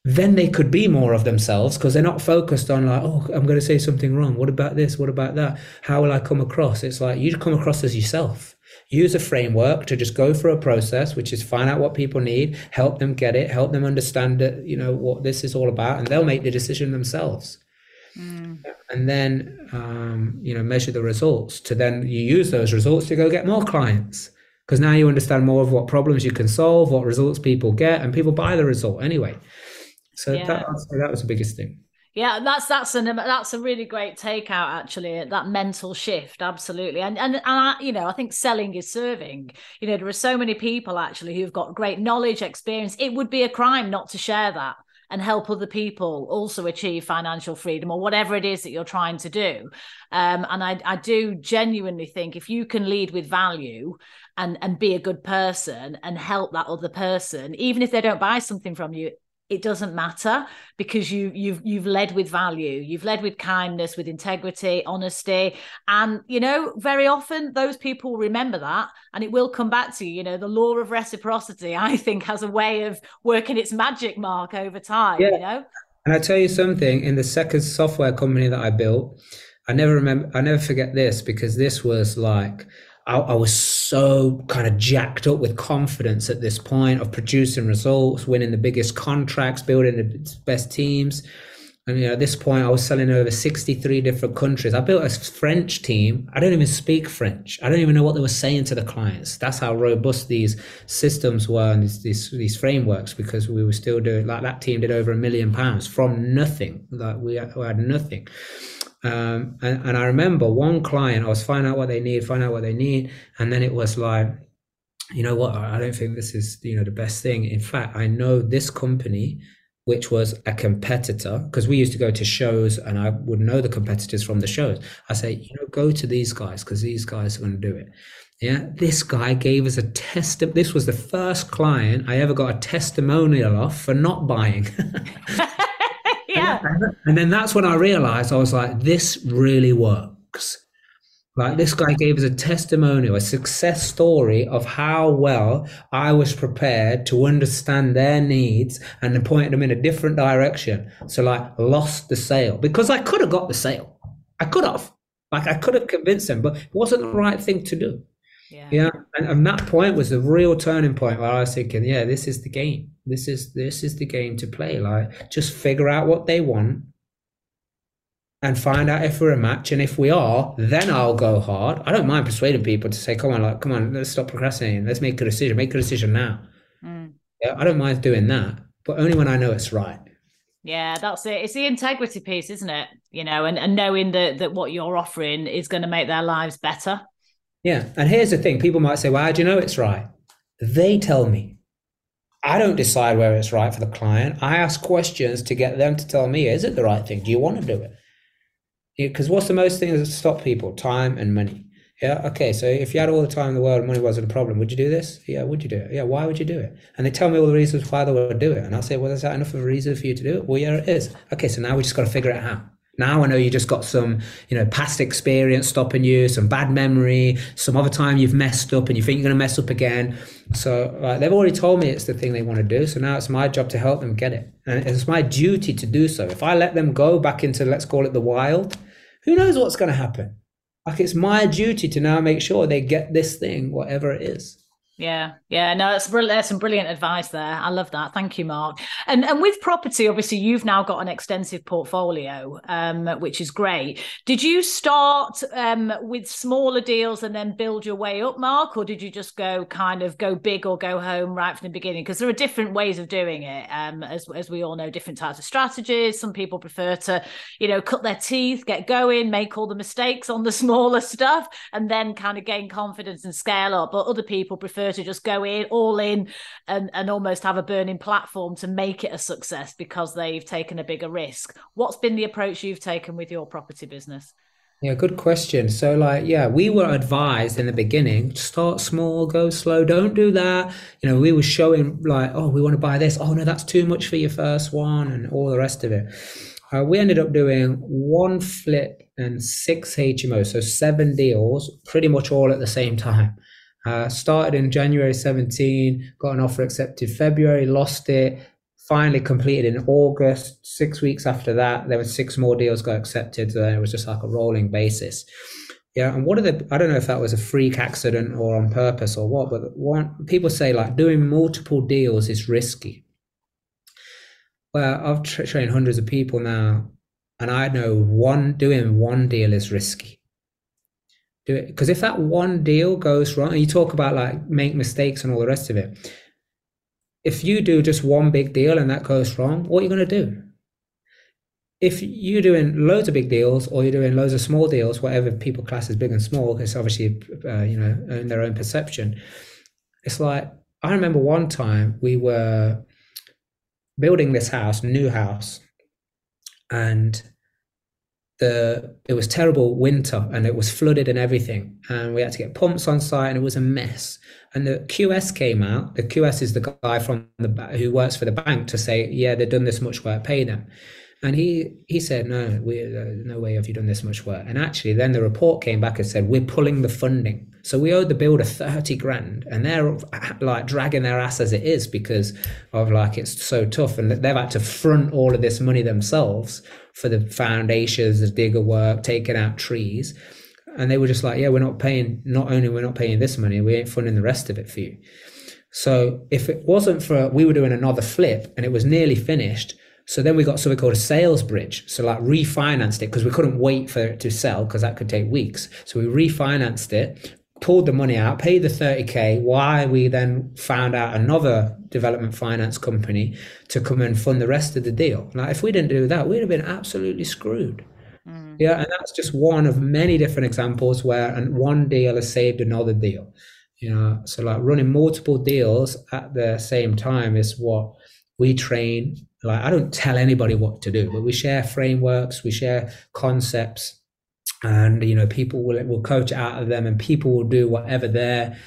Then they could be more of themselves because they're not focused on like, oh, I'm going to say something wrong. What about this? What about that? How will I come across? It's like you come across as yourself use a framework to just go through a process which is find out what people need help them get it help them understand it you know what this is all about and they'll make the decision themselves mm. and then um, you know measure the results to then you use those results to go get more clients because now you understand more of what problems you can solve what results people get and people buy the result anyway so yeah. that, that was the biggest thing yeah, that's that's an that's a really great takeout actually. That mental shift, absolutely, and and and I, you know I think selling is serving. You know there are so many people actually who've got great knowledge, experience. It would be a crime not to share that and help other people also achieve financial freedom or whatever it is that you're trying to do. Um, and I, I do genuinely think if you can lead with value and and be a good person and help that other person, even if they don't buy something from you, it doesn't matter because you you've you've led with value. You've led with kindness with integrity honesty. And you know very often those people remember that and it will come back to you. You know the law of reciprocity i think has a way of working its magic mark over time yeah. you know? And i tell you something in the second software company that i built i never remember i never forget this because this was like I, I, was so kind of jacked up with confidence at this point of producing results, winning the biggest contracts, building the best teams. And you know, at this point, I was selling over 63 different countries. I built a French team. I don't even speak French. I don't even know what they were saying to the clients. That's how robust these systems were and these, these, these frameworks because we were still doing like that team did over a million pounds from nothing. Like we had, we had nothing. Um, and, and I remember one client, I was finding out what they need, find out what they need. And then it was like, you know what? I don't think this is, you know, the best thing. In fact, I know this company, which was a competitor, because we used to go to shows and I would know the competitors from the shows. I say, you know, go to these guys because these guys are going to do it. Yeah, this guy gave us a test. This was the first client I ever got a testimonial off for not buying. And then that's when I realized I was like, this really works. Like this guy gave us a testimonial, a success story of how well I was prepared to understand their needs and pointed them in a different direction. So like lost the sale because I could have got the sale. I could have. Like I could have convinced them, but it wasn't the right thing to do. Yeah. yeah. And, and that point was the real turning point where I was thinking, yeah, this is the game. This is this is the game to play. Like just figure out what they want and find out if we're a match. And if we are, then I'll go hard. I don't mind persuading people to say, come on, like, come on, let's stop procrastinating. Let's make a decision. Make a decision now. Mm. Yeah, I don't mind doing that, but only when I know it's right. Yeah, that's it. It's the integrity piece, isn't it? You know, and, and knowing that that what you're offering is going to make their lives better. Yeah. And here's the thing people might say, well, how do you know it's right? They tell me. I don't decide where it's right for the client. I ask questions to get them to tell me, is it the right thing? Do you want to do it? Because what's the most thing that stop people? Time and money. Yeah. Okay. So if you had all the time in the world and money wasn't a problem, would you do this? Yeah. Would you do it? Yeah. Why would you do it? And they tell me all the reasons why they would do it. And I'll say, well, is that enough of a reason for you to do it? Well, yeah, it is. Okay. So now we just got to figure out how. Now I know you just got some, you know, past experience stopping you, some bad memory, some other time you've messed up and you think you're going to mess up again. So like, they've already told me it's the thing they want to do. So now it's my job to help them get it. And it's my duty to do so. If I let them go back into, let's call it the wild, who knows what's going to happen? Like it's my duty to now make sure they get this thing, whatever it is. Yeah, yeah, no, that's. There's some brilliant advice there. I love that. Thank you, Mark. And and with property, obviously, you've now got an extensive portfolio, um, which is great. Did you start um, with smaller deals and then build your way up, Mark, or did you just go kind of go big or go home right from the beginning? Because there are different ways of doing it. Um, as as we all know, different types of strategies. Some people prefer to, you know, cut their teeth, get going, make all the mistakes on the smaller stuff, and then kind of gain confidence and scale up. But other people prefer prefer to just go in all in and, and almost have a burning platform to make it a success because they've taken a bigger risk. What's been the approach you've taken with your property business? Yeah, good question. So, like, yeah, we were advised in the beginning start small, go slow, don't do that. You know, we were showing, like, oh, we want to buy this. Oh, no, that's too much for your first one, and all the rest of it. Uh, we ended up doing one flip and six HMOs, so seven deals, pretty much all at the same time. Uh, started in January 17, got an offer accepted February, lost it, finally completed in August. Six weeks after that, there were six more deals got accepted. So it was just like a rolling basis. Yeah, and what are the? I don't know if that was a freak accident or on purpose or what, but one people say like doing multiple deals is risky. Well, I've tra- trained hundreds of people now, and I know one doing one deal is risky. Do it because if that one deal goes wrong, and you talk about like make mistakes and all the rest of it, if you do just one big deal and that goes wrong, what are you going to do? If you're doing loads of big deals or you're doing loads of small deals, whatever people class as big and small, it's obviously uh, you know in their own perception. It's like I remember one time we were building this house, new house, and the it was terrible winter and it was flooded and everything, and we had to get pumps on site and it was a mess and the QS came out. The QS is the guy from the who works for the bank to say, yeah, they've done this much work, pay them. And he he said, no, we, uh, no way have you done this much work. And actually, then the report came back and said, we're pulling the funding. So we owed the builder thirty grand, and they're like dragging their ass as it is because of like it's so tough, and they've had to front all of this money themselves for the foundations, the digger work, taking out trees and they were just like, yeah, we're not paying. Not only we're not paying this money, we ain't funding the rest of it for you. So if it wasn't for we were doing another flip and it was nearly finished, so then we got something called a sales bridge. So like refinanced it because we couldn't wait for it to sell because that could take weeks. So we refinanced it, pulled the money out, paid the 30k. Why we then found out another development finance company to come and fund the rest of the deal. Like if we didn't do that, we'd have been absolutely screwed. Mm. Yeah, and that's just one of many different examples where and one deal has saved another deal. You know, so like running multiple deals at the same time is what we train. Like I don't tell anybody what to do, but we share frameworks, we share concepts, and you know, people will will coach out of them, and people will do whatever their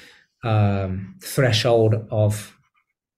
um, threshold of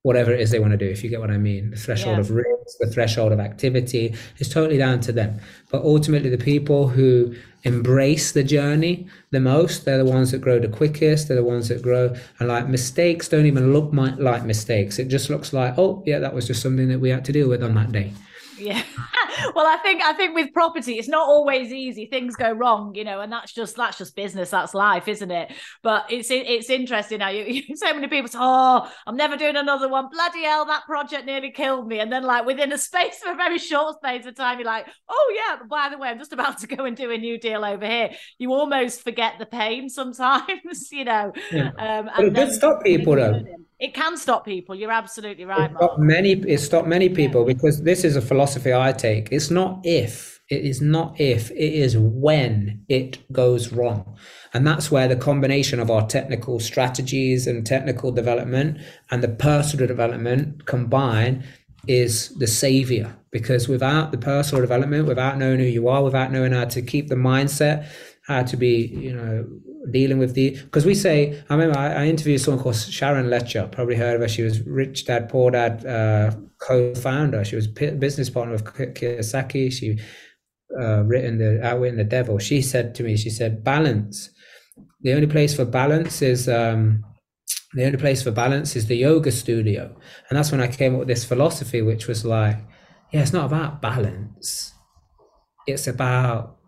whatever it is they want to do, if you get what I mean. The threshold yeah. of risk, the threshold of activity is totally down to them. But ultimately, the people who embrace the journey the most, they're the ones that grow the quickest, they're the ones that grow. And like mistakes don't even look like mistakes. It just looks like, oh, yeah, that was just something that we had to deal with on that day. Yeah. well, I think I think with property, it's not always easy. Things go wrong, you know, and that's just that's just business. That's life, isn't it? But it's it's interesting now. You, you so many people say, "Oh, I'm never doing another one." Bloody hell, that project nearly killed me. And then, like within a space of a very short space of time, you're like, "Oh yeah, by the way, I'm just about to go and do a new deal over here." You almost forget the pain sometimes, you know. Yeah. Um, but it does stop people though it can stop people. You're absolutely right. It many. It stopped many people yeah. because this is a philosophy I take. It's not if. It is not if. It is when it goes wrong, and that's where the combination of our technical strategies and technical development and the personal development combine is the savior. Because without the personal development, without knowing who you are, without knowing how to keep the mindset, how to be, you know, dealing with the because we say I remember I, I, interviewed someone called Sharon Lechter probably heard of her. She was Rich Dad Poor Dad uh, co-founder. She was p- business partner of Kiyosaki. She uh, written the Outwitting the Devil. She said to me she said balance. The only place for balance is um, the only place for balance is the yoga studio. And that's when I came up with this philosophy which was like yeah it's not about balance. It's about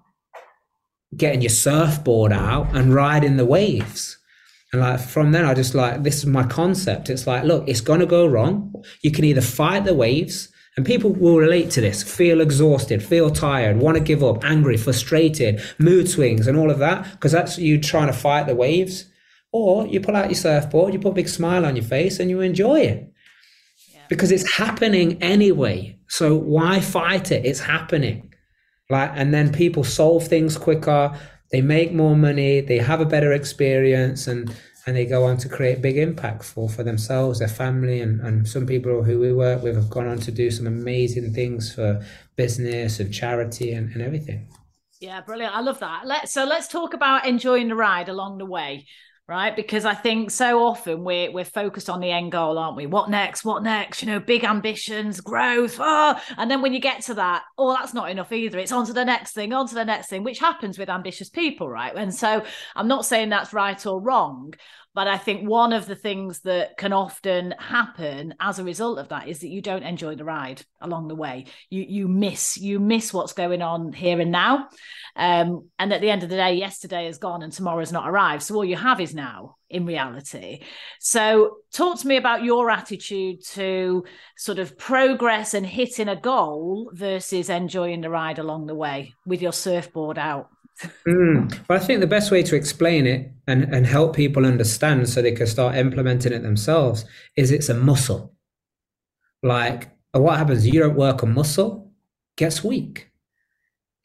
getting your surfboard out and riding the waves. And like from then, I just like this is my concept. It's like, look, it's gonna go wrong. You can either fight the waves, and people will relate to this, feel exhausted, feel tired, want to give up, angry, frustrated, mood swings, and all of that, because that's you trying to fight the waves. Or you pull out your surfboard, you put a big smile on your face, and you enjoy it. Yeah. Because it's happening anyway. So why fight it? It's happening like and then people solve things quicker they make more money they have a better experience and and they go on to create big impact for for themselves their family and, and some people who we work with have gone on to do some amazing things for business and charity and, and everything Yeah, brilliant. I love that. Let's so let's talk about enjoying the ride along the way right? Because i think so often we're we're focused on the end goal aren't we? What next? What next? You know big ambitions growth oh and then when you get to that oh that's not enough either. It's on to the next thing on to the next thing which happens with ambitious people right? And so i'm not saying that's right or wrong but I think one of the things that can often happen as a result of that is that you don't enjoy the ride along the way. You you miss you miss what's going on here and now. Um, and at the end of the day, yesterday is gone and tomorrow's not arrived. So all you have is now in reality. So talk to me about your attitude to sort of progress and hitting a goal versus enjoying the ride along the way with your surfboard out. Mm. Well, I think the best way to explain it and, and help people understand so they can start implementing it themselves is it's a muscle. Like, what happens? You don't work a muscle, gets weak.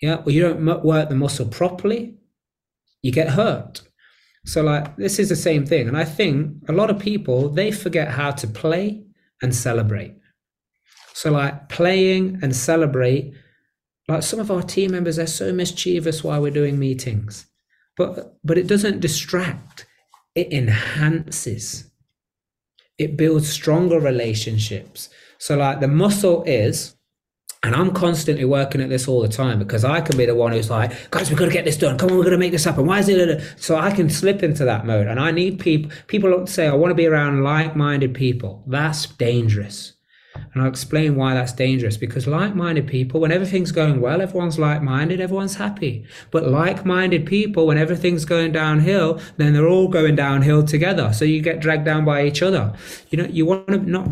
Yeah, or you don't work the muscle properly, you get hurt. So, like, this is the same thing. And I think a lot of people they forget how to play and celebrate. So, like, playing and celebrate like some of our team members, they're so mischievous while we're doing meetings, but but it doesn't distract. It enhances. It builds stronger relationships. So like the muscle is, and I'm constantly working at this all the time because I can be the one who's like, guys, we've got to get this done. Come on, we're going to make this happen. Why is it? So I can slip into that mode. And I need people, people say, I want to be around like minded people. That's dangerous. And I'll explain why that's dangerous because like minded people, when everything's going well, everyone's like minded, everyone's happy. But like minded people, when everything's going downhill, then they're all going downhill together. So you get dragged down by each other. You know, you want to not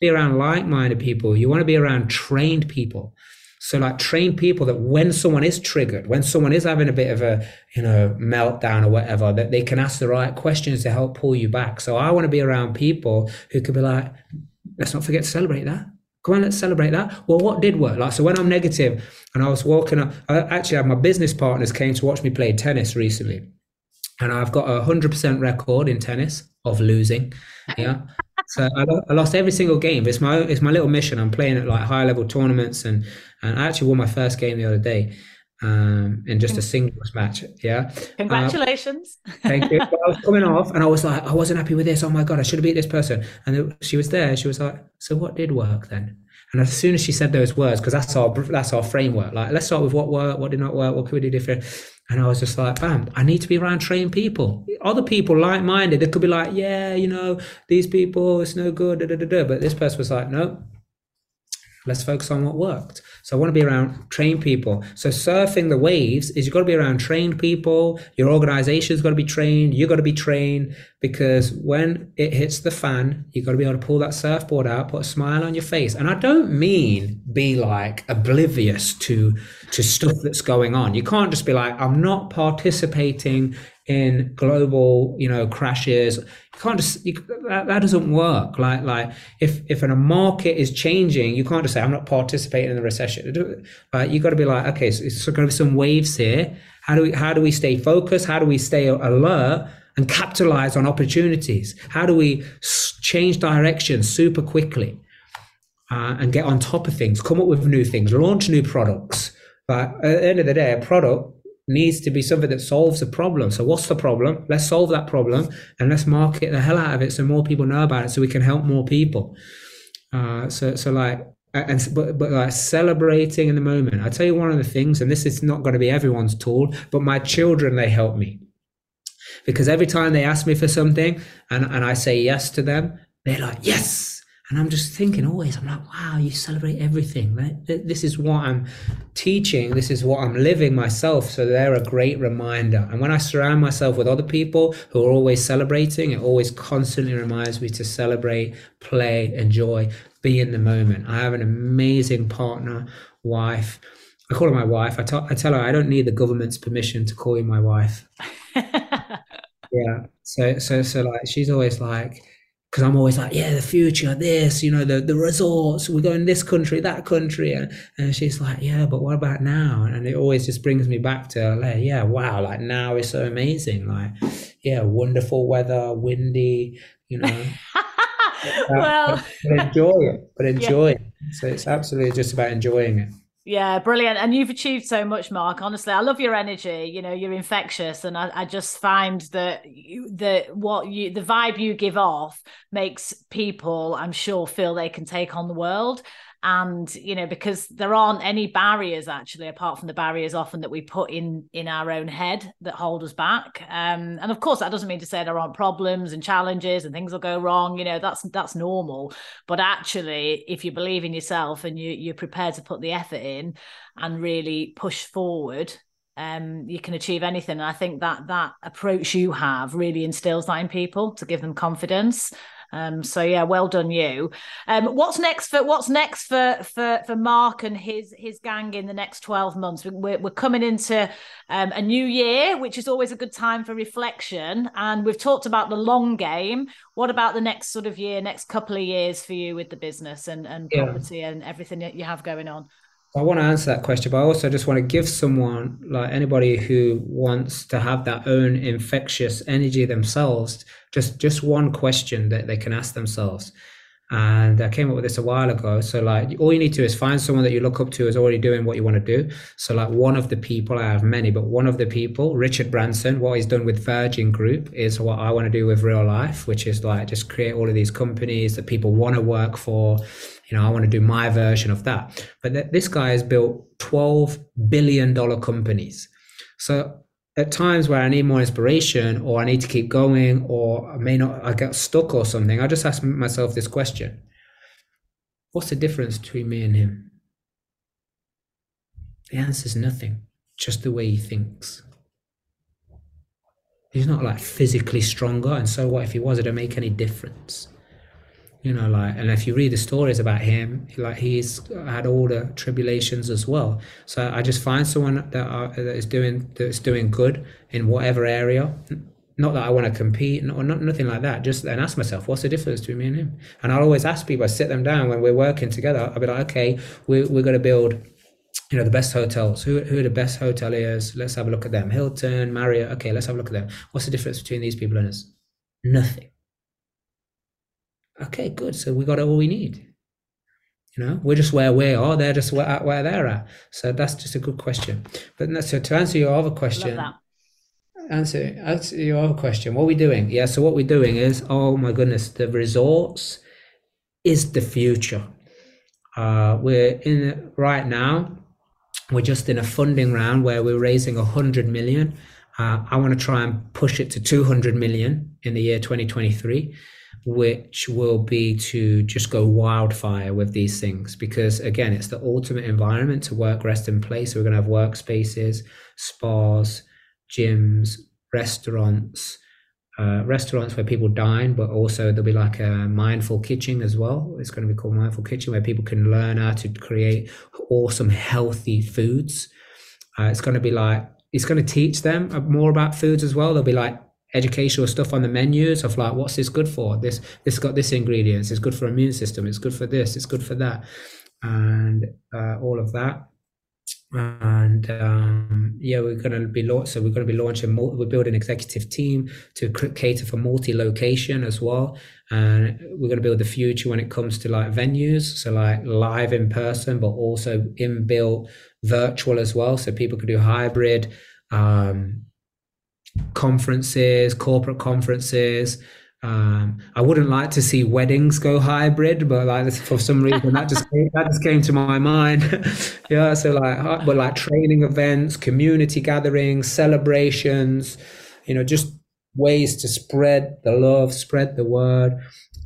be around like minded people, you want to be around trained people. So like trained people that when someone is triggered, when someone is having a bit of a, you know, meltdown or whatever, that they can ask the right questions to help pull you back. So I want to be around people who could be like, let's not forget to celebrate that. Come on, let's celebrate that. Well, what did work? Like, so when I'm negative and I was walking up, I actually had my business partners came to watch me play tennis recently. And I've got a hundred percent record in tennis of losing. Yeah. so I, I, lost every single game. It's my, it's my little mission. I'm playing at like high level tournaments and, and I actually won my first game the other day um, in just a singles match. Yeah. Congratulations. Uh, thank you. I was coming off and I was like, I wasn't happy with this. Oh my God, I should have beat this person. And she was there. She was like, So what did work then? And as soon as she said those words, because that's our that's our framework. Like, let's start with what worked, what did not work, what could we do different. And I was just like, bam, I need to be around trained people. Other people like minded, they could be like, yeah, you know, these people, it's no good, da, da, da. But this person was like, no, let's focus on what worked. So I want to be around trained people. So surfing the waves is you've got to be around trained people. Your organization's got to be trained. You've got to be trained because when it hits the fan, you've got to be able to pull that surfboard out, put a smile on your face. And I don't mean be like oblivious to to stuff that's going on. You can't just be like, I'm not participating in global, you know, crashes. You can't just you, that, that doesn't work. Like like if if a market is changing, you can't just say I'm not participating in the recession. Like you got to be like, okay, so it's going to be some waves here. How do we how do we stay focused? How do we stay alert? And capitalize on opportunities. How do we change direction super quickly uh, and get on top of things? Come up with new things, launch new products. But at the end of the day, a product needs to be something that solves a problem. So what's the problem? Let's solve that problem and let's market the hell out of it so more people know about it so we can help more people. Uh, so so like and but but like celebrating in the moment. I tell you one of the things, and this is not going to be everyone's tool, but my children they help me because every time they ask me for something and and I say yes to them, they're like yes and I'm just thinking always, I'm like, wow, you celebrate everything. Right? This is what I'm teaching. This is what I'm living myself. So they're a great reminder. And when I surround myself with other people who are always celebrating, it always constantly reminds me to celebrate, play, enjoy, be in the moment. I have an amazing partner, wife. I call her my wife. I, t- I tell her I don't need the government's permission to call you my wife. yeah. So, so, so like, she's always like, because I'm always like, yeah, the future, this, you know, the, the resorts, we're going this country, that country. And, and she's like, yeah, but what about now? And it always just brings me back to, like, yeah, wow, like now is so amazing. Like, yeah, wonderful weather, windy, you know. well, but, but, enjoy it, but enjoy yeah. it. So it's absolutely just about enjoying it. Yeah, brilliant. And you've achieved so much, Mark. Honestly, I love your energy. You know, you're infectious. And I, I just find that you, the what you the vibe you give off makes people, I'm sure, feel they can take on the world and you know because there aren't any barriers actually apart from the barriers often that we put in in our own head that hold us back um, and of course that doesn't mean to say there aren't problems and challenges and things will go wrong you know that's that's normal but actually if you believe in yourself and you you're prepared to put the effort in and really push forward um, you can achieve anything. And I think that that approach you have really instills that in people to give them confidence. Um, so yeah, well done you. Um, what's next for what's next for for for Mark and his his gang in the next twelve months? We're we're coming into um, a new year, which is always a good time for reflection. And we've talked about the long game. What about the next sort of year, next couple of years for you with the business and and property yeah. and everything that you have going on? I want to answer that question, but I also just want to give someone, like anybody who wants to have that own infectious energy themselves, just just one question that they can ask themselves. And I came up with this a while ago. So like all you need to do is find someone that you look up to is already doing what you want to do. So like one of the people, I have many, but one of the people, Richard Branson, what he's done with Virgin Group is what I want to do with real life, which is like just create all of these companies that people want to work for. You know, I want to do my version of that. But th- this guy has built $12 billion companies. So at times where I need more inspiration or I need to keep going or I may not I get stuck or something, I just ask myself this question. What's the difference between me and him? The answer is nothing, just the way he thinks. He's not like physically stronger, and so what if he was? It don't make any difference you know like and if you read the stories about him like he's had all the tribulations as well. So i just find someone that, are, that is doing that's doing good in whatever area. Not that i want to compete or not nothing like that just and ask myself what's the difference between me and him? And i'll always ask people i sit them down when we're working together i'll be like okay we're, we're going to build you know the best hotels. Who, who are the best hoteliers let's have a look at them. Hilton marriott okay let's have a look at them. What's the difference between these people and us? Nothing okay, good. So we got all we need. You know, we're just where we are. They're just where, where they're at. So that's just a good question. But so to answer your other question, answer answer your other question. What are we doing? Yeah. So what we're doing is, oh my goodness, the resorts is the future. Uh, we're in right now. We're just in a funding round where we're raising a hundred million. Uh, I want to try and push it to 200 million in the year 2023 which will be to just go wildfire with these things. Because again it's the ultimate environment to work rest and play so we're going to have workspaces spas gyms restaurants uh, restaurants where people dine but also there'll be like a mindful kitchen as well. It's going to be called mindful kitchen where people can learn how to create awesome healthy foods. Uh, it's going to be like it's going to teach them more about foods as well. They'll be like educational stuff on the menus of like what's this good for? This this got this ingredients. It's good for immune system. It's good for this. It's good for that. And uh, all of that. And um, yeah we're going to be launch so we're going to be launching we're building an executive team to cater for multi-location as well. And we're going to build the future when it comes to like venues. So like live in person but also inbuilt virtual as well. So people can do hybrid um, conferences, corporate conferences. Um, I wouldn't like to see weddings go hybrid, but like for some reason that just came, that just came to my mind. yeah, so like, but like training events, community gatherings, celebrations, you know, just ways to spread the love, spread the word.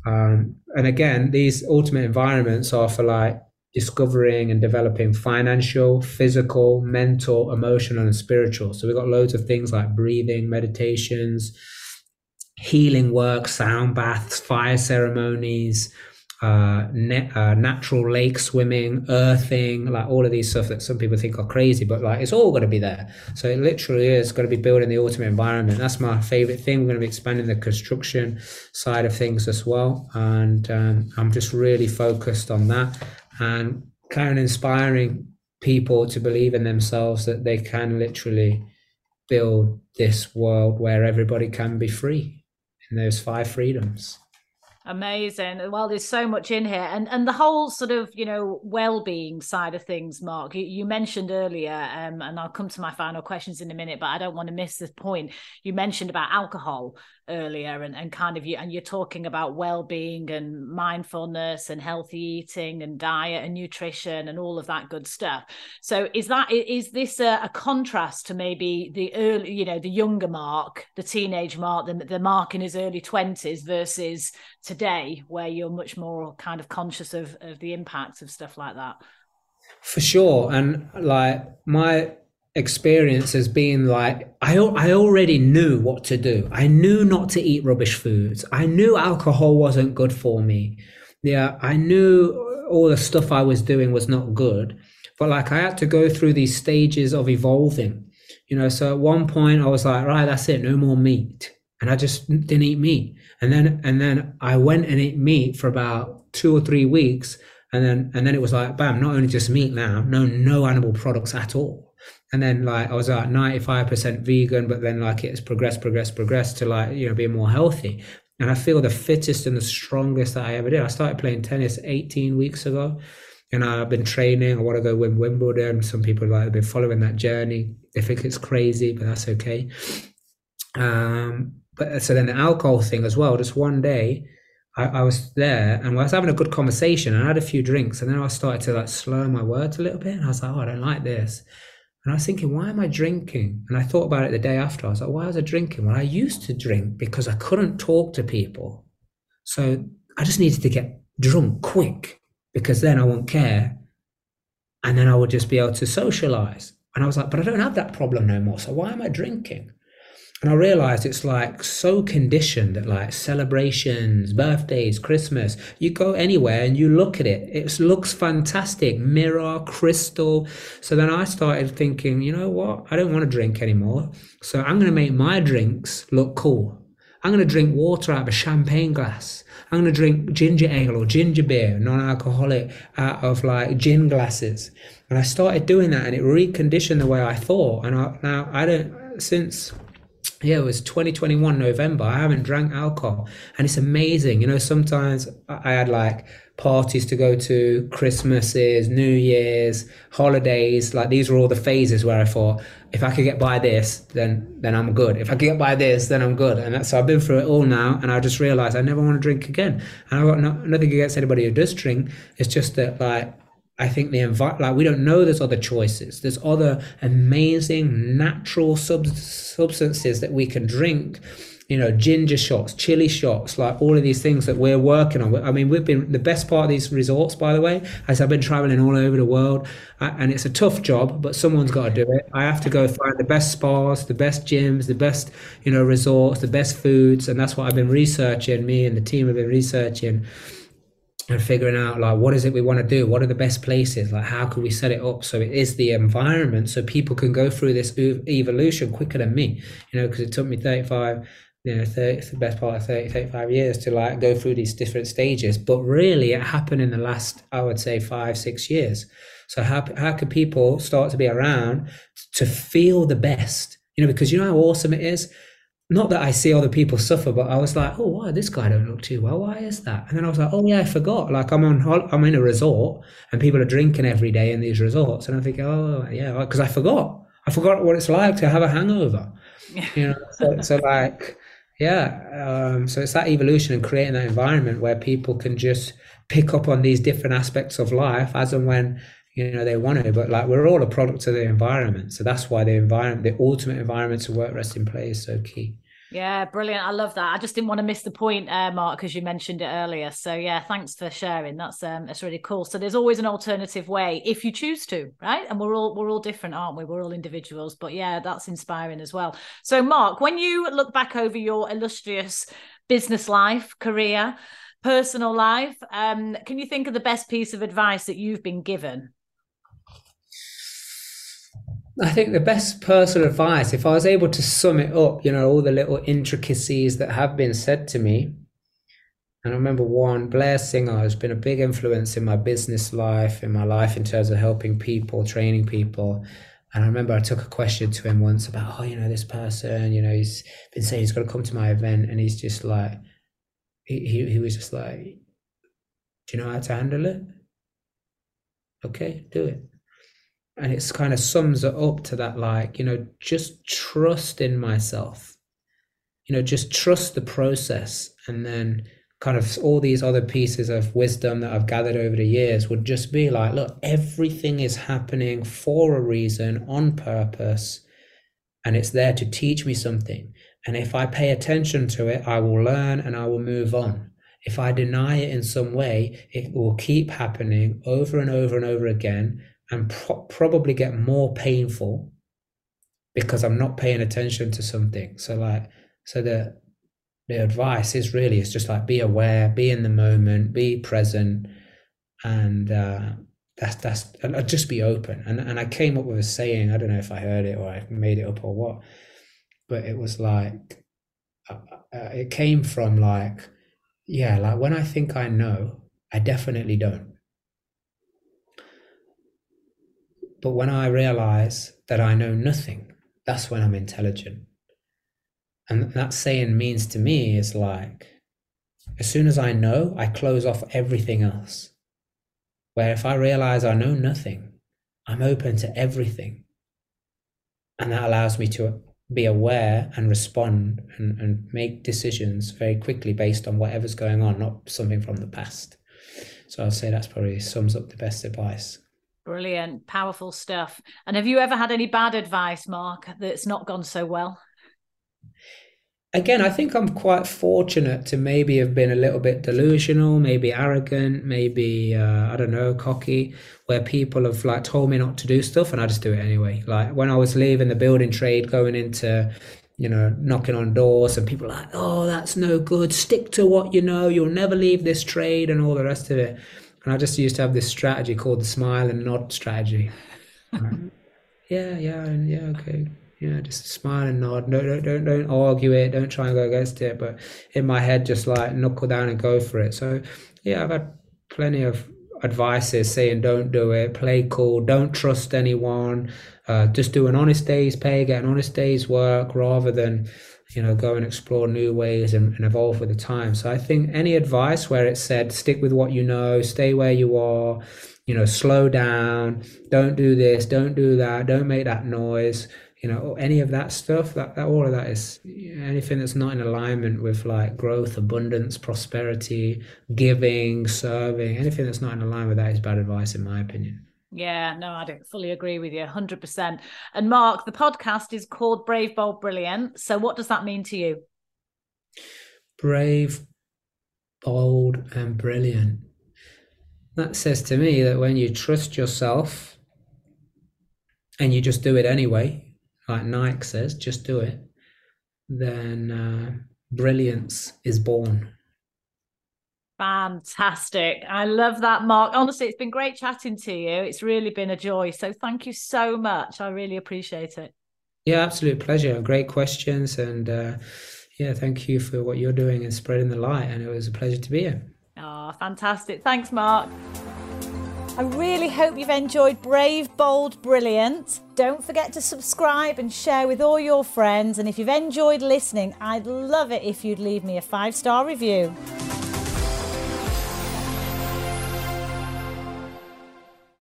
Um, and again, these ultimate environments are for like discovering and developing financial, physical, mental, emotional, and spiritual. So we've got loads of things like breathing, meditations, healing work, sound baths, fire ceremonies, uh, uh, natural lake swimming, earthing, like all of these stuff that some people think are crazy, but like it's all going to be there. So it literally is going to be building the ultimate environment. That's my favorite thing. We're going to be expanding the construction side of things as well, and um, I'm just really focused on that and kind of inspiring people to believe in themselves that they can literally build this world where everybody can be free in those five freedoms. Amazing. Well, there's so much in here, and and the whole sort of you know well-being side of things, Mark. You, you mentioned earlier, um, and I'll come to my final questions in a minute, but I don't want to miss this point. You mentioned about alcohol earlier, and and kind of you, and you're talking about well-being and mindfulness and healthy eating and diet and nutrition and all of that good stuff. So, is that is this a, a contrast to maybe the early, you know, the younger Mark, the teenage Mark, the the Mark in his early twenties versus today where you're much more kind of conscious of of the impacts of stuff like that for sure and like my experience has been like I, I already knew what to do. I knew not to eat rubbish foods. I knew alcohol wasn't good for me. Yeah i knew all the stuff i was doing was not good. But like i had to go through these stages of evolving. You know so at one point i was like right that's it no more meat. And i just didn't eat meat. And then and then I went and ate meat for about two or three weeks, and then and then it was like bam, not only just meat now, no no animal products at all. And then like I was like ninety five percent vegan, but then like it's progressed, progressed, progressed to like you know being more healthy. And I feel the fittest and the strongest that I ever did. I started playing tennis 18 weeks ago, and I've been training. I want to go win Wimbledon. Some people like have been following that journey. They think it's crazy, but that's okay. Um, but so then the alcohol thing as well. Just one day, I, I, was there and I was having a good conversation and I had a few drinks and then I started to like slur my words a little bit and I was like, oh, I don't like this. And I was thinking, why am I drinking? And I thought about it the day after. I was like, why was I drinking? Well, I used to drink because I couldn't talk to people. So I just needed to get drunk quick because then I won't care. And then I would just be able to socialize. And I was like, but I don't have that problem no more. So why am I drinking? And I realized it's like so conditioned that like celebrations, birthdays, Christmas, you go anywhere and you look at it, it looks fantastic, mirror, crystal. So then I started thinking, you know what? I don't want to drink anymore. So I'm going to make my drinks look cool. I'm going to drink water out of a champagne glass. I'm going to drink ginger ale or ginger beer, non alcoholic, out of like gin glasses. And I started doing that and it reconditioned the way I thought. And I, now I don't, since yeah, it was 2021 November. I haven't drank alcohol, and it's amazing. You know, sometimes I had like parties to go to, Christmases, New Year's, holidays. Like these were all the phases where I thought, if I could get by this, then then I'm good. If I could get by this, then I'm good. And so I've been through it all now, and I just realized I never want to drink again. And I've got no, nothing against anybody who does drink. It's just that like I think the envi- like we don't know there's other choices. There's other amazing natural sub- substances that we can drink. You know, ginger shots, chili shots, like all of these things that we're working on. I mean, we've been the best part of these resorts, by the way, as I've been traveling all over the world, and it's a tough job, but someone's got to do it. I have to go find the best spas, the best gyms, the best you know resorts, the best foods, and that's what I've been researching. Me and the team have been researching and figuring out like what is it we want to do? What are the best places? Like how can we set it up so it is the environment so people can go through this evolution quicker than me? You know because it took me 35 you know 30, the best part of 30 35 years to like go through these different stages. But really it happened in the last i would say five six years. So how, how can people start to be around to feel the best? You know because you know how awesome it is not that I see other people suffer, but I was like, oh, why this guy don't look too well? Why is that? And then I was like, oh yeah, I forgot. Like I'm on, I'm in a resort, and people are drinking every day in these resorts, and I think, oh yeah, because I forgot. I forgot what it's like to have a hangover. You know, so, so like, yeah. Um, so it's that evolution and creating that environment where people can just pick up on these different aspects of life as and when you know they want to but like we're all a product of the environment so that's why the environment the ultimate environment to work rest in play is so key yeah, brilliant. I love that. I just didn't want to miss the point, uh, Mark, because you mentioned it earlier. So yeah, thanks for sharing. That's um, that's really cool. So there's always an alternative way if you choose to, right? And we're all we're all different, aren't we? We're all individuals. But yeah, that's inspiring as well. So Mark, when you look back over your illustrious business life, career, personal life, um, can you think of the best piece of advice that you've been given? I think the best personal advice, if I was able to sum it up, you know, all the little intricacies that have been said to me. And I remember one, Blair Singer has been a big influence in my business life, in my life in terms of helping people, training people. And I remember I took a question to him once about, oh, you know, this person, you know, he's been saying he's got to come to my event. And he's just like, he, he, he was just like, Do you know how to handle it? Okay, do it. And it's kind of sums it up to that, like, you know, just trust in myself. You know, just trust the process. And then kind of all these other pieces of wisdom that I've gathered over the years would just be like, look, everything is happening for a reason, on purpose, and it's there to teach me something. And if I pay attention to it, I will learn and I will move on. If I deny it in some way, it will keep happening over and over and over again and pro- probably get more painful because I'm not paying attention to something. So like, so the the advice is really it's just like be aware, be in the moment, be present, and uh, that's that's and just be open. And and I came up with a saying. I don't know if I heard it or I made it up or what, but it was like uh, uh, it came from like yeah, like when I think I know, I definitely don't. But when I realize that I know nothing, that's when I'm intelligent. And that saying means to me is like, as soon as I know, I close off everything else. Where if I realize I know nothing, I'm open to everything. And that allows me to be aware and respond and, and make decisions very quickly based on whatever's going on, not something from the past. So I'll say that's probably sums up the best advice. Brilliant, powerful stuff. And have you ever had any bad advice, Mark, that's not gone so well? again, I think I'm quite fortunate to maybe have been a little bit delusional, maybe arrogant, maybe uh, I don't know, cocky, where people have like told me not to do stuff and I just do it anyway. Like when I was leaving the building trade, going into you know, knocking on doors, and people like, "Oh, that's no good. Stick to what you know. You'll never leave this trade," and all the rest of it. And I just used to have this strategy called the smile and nod strategy. yeah, yeah, yeah, okay, Yeah, just smile and nod. Don't, don't, don't, don't argue it. Don't try and go against it. But in my head, just like knuckle down and go for it. So, yeah, I've had plenty of advices saying don't do it, play cool, don't trust anyone, uh, just do an honest day's pay, get an honest day's work rather than, you know, go and explore new ways and, and evolve with the time. So I think any advice where it said stick with what you know, stay where you are, you know, slow down, don't do this, don't do that, don't make that noise you know any of that stuff that, that all of that is anything that's not in alignment with like growth abundance prosperity giving serving anything that's not in alignment with that is bad advice in my opinion yeah, no, I don't fully agree with you 100%. And Mark, the podcast is called Brave, Bold, Brilliant. So, what does that mean to you? Brave, bold, and brilliant. That says to me that when you trust yourself and you just do it anyway, like Nike says, just do it, then uh, brilliance is born. Fantastic. I love that, Mark. Honestly, it's been great chatting to you. It's really been a joy. So thank you so much. I really appreciate it. Yeah, absolute pleasure. Great questions. And uh, yeah, thank you for what you're doing and spreading the light. And it was a pleasure to be here. Oh, fantastic. Thanks, Mark. I really hope you've enjoyed Brave, Bold, Brilliant. Don't forget to subscribe and share with all your friends. And if you've enjoyed listening, I'd love it if you'd leave me a five star review.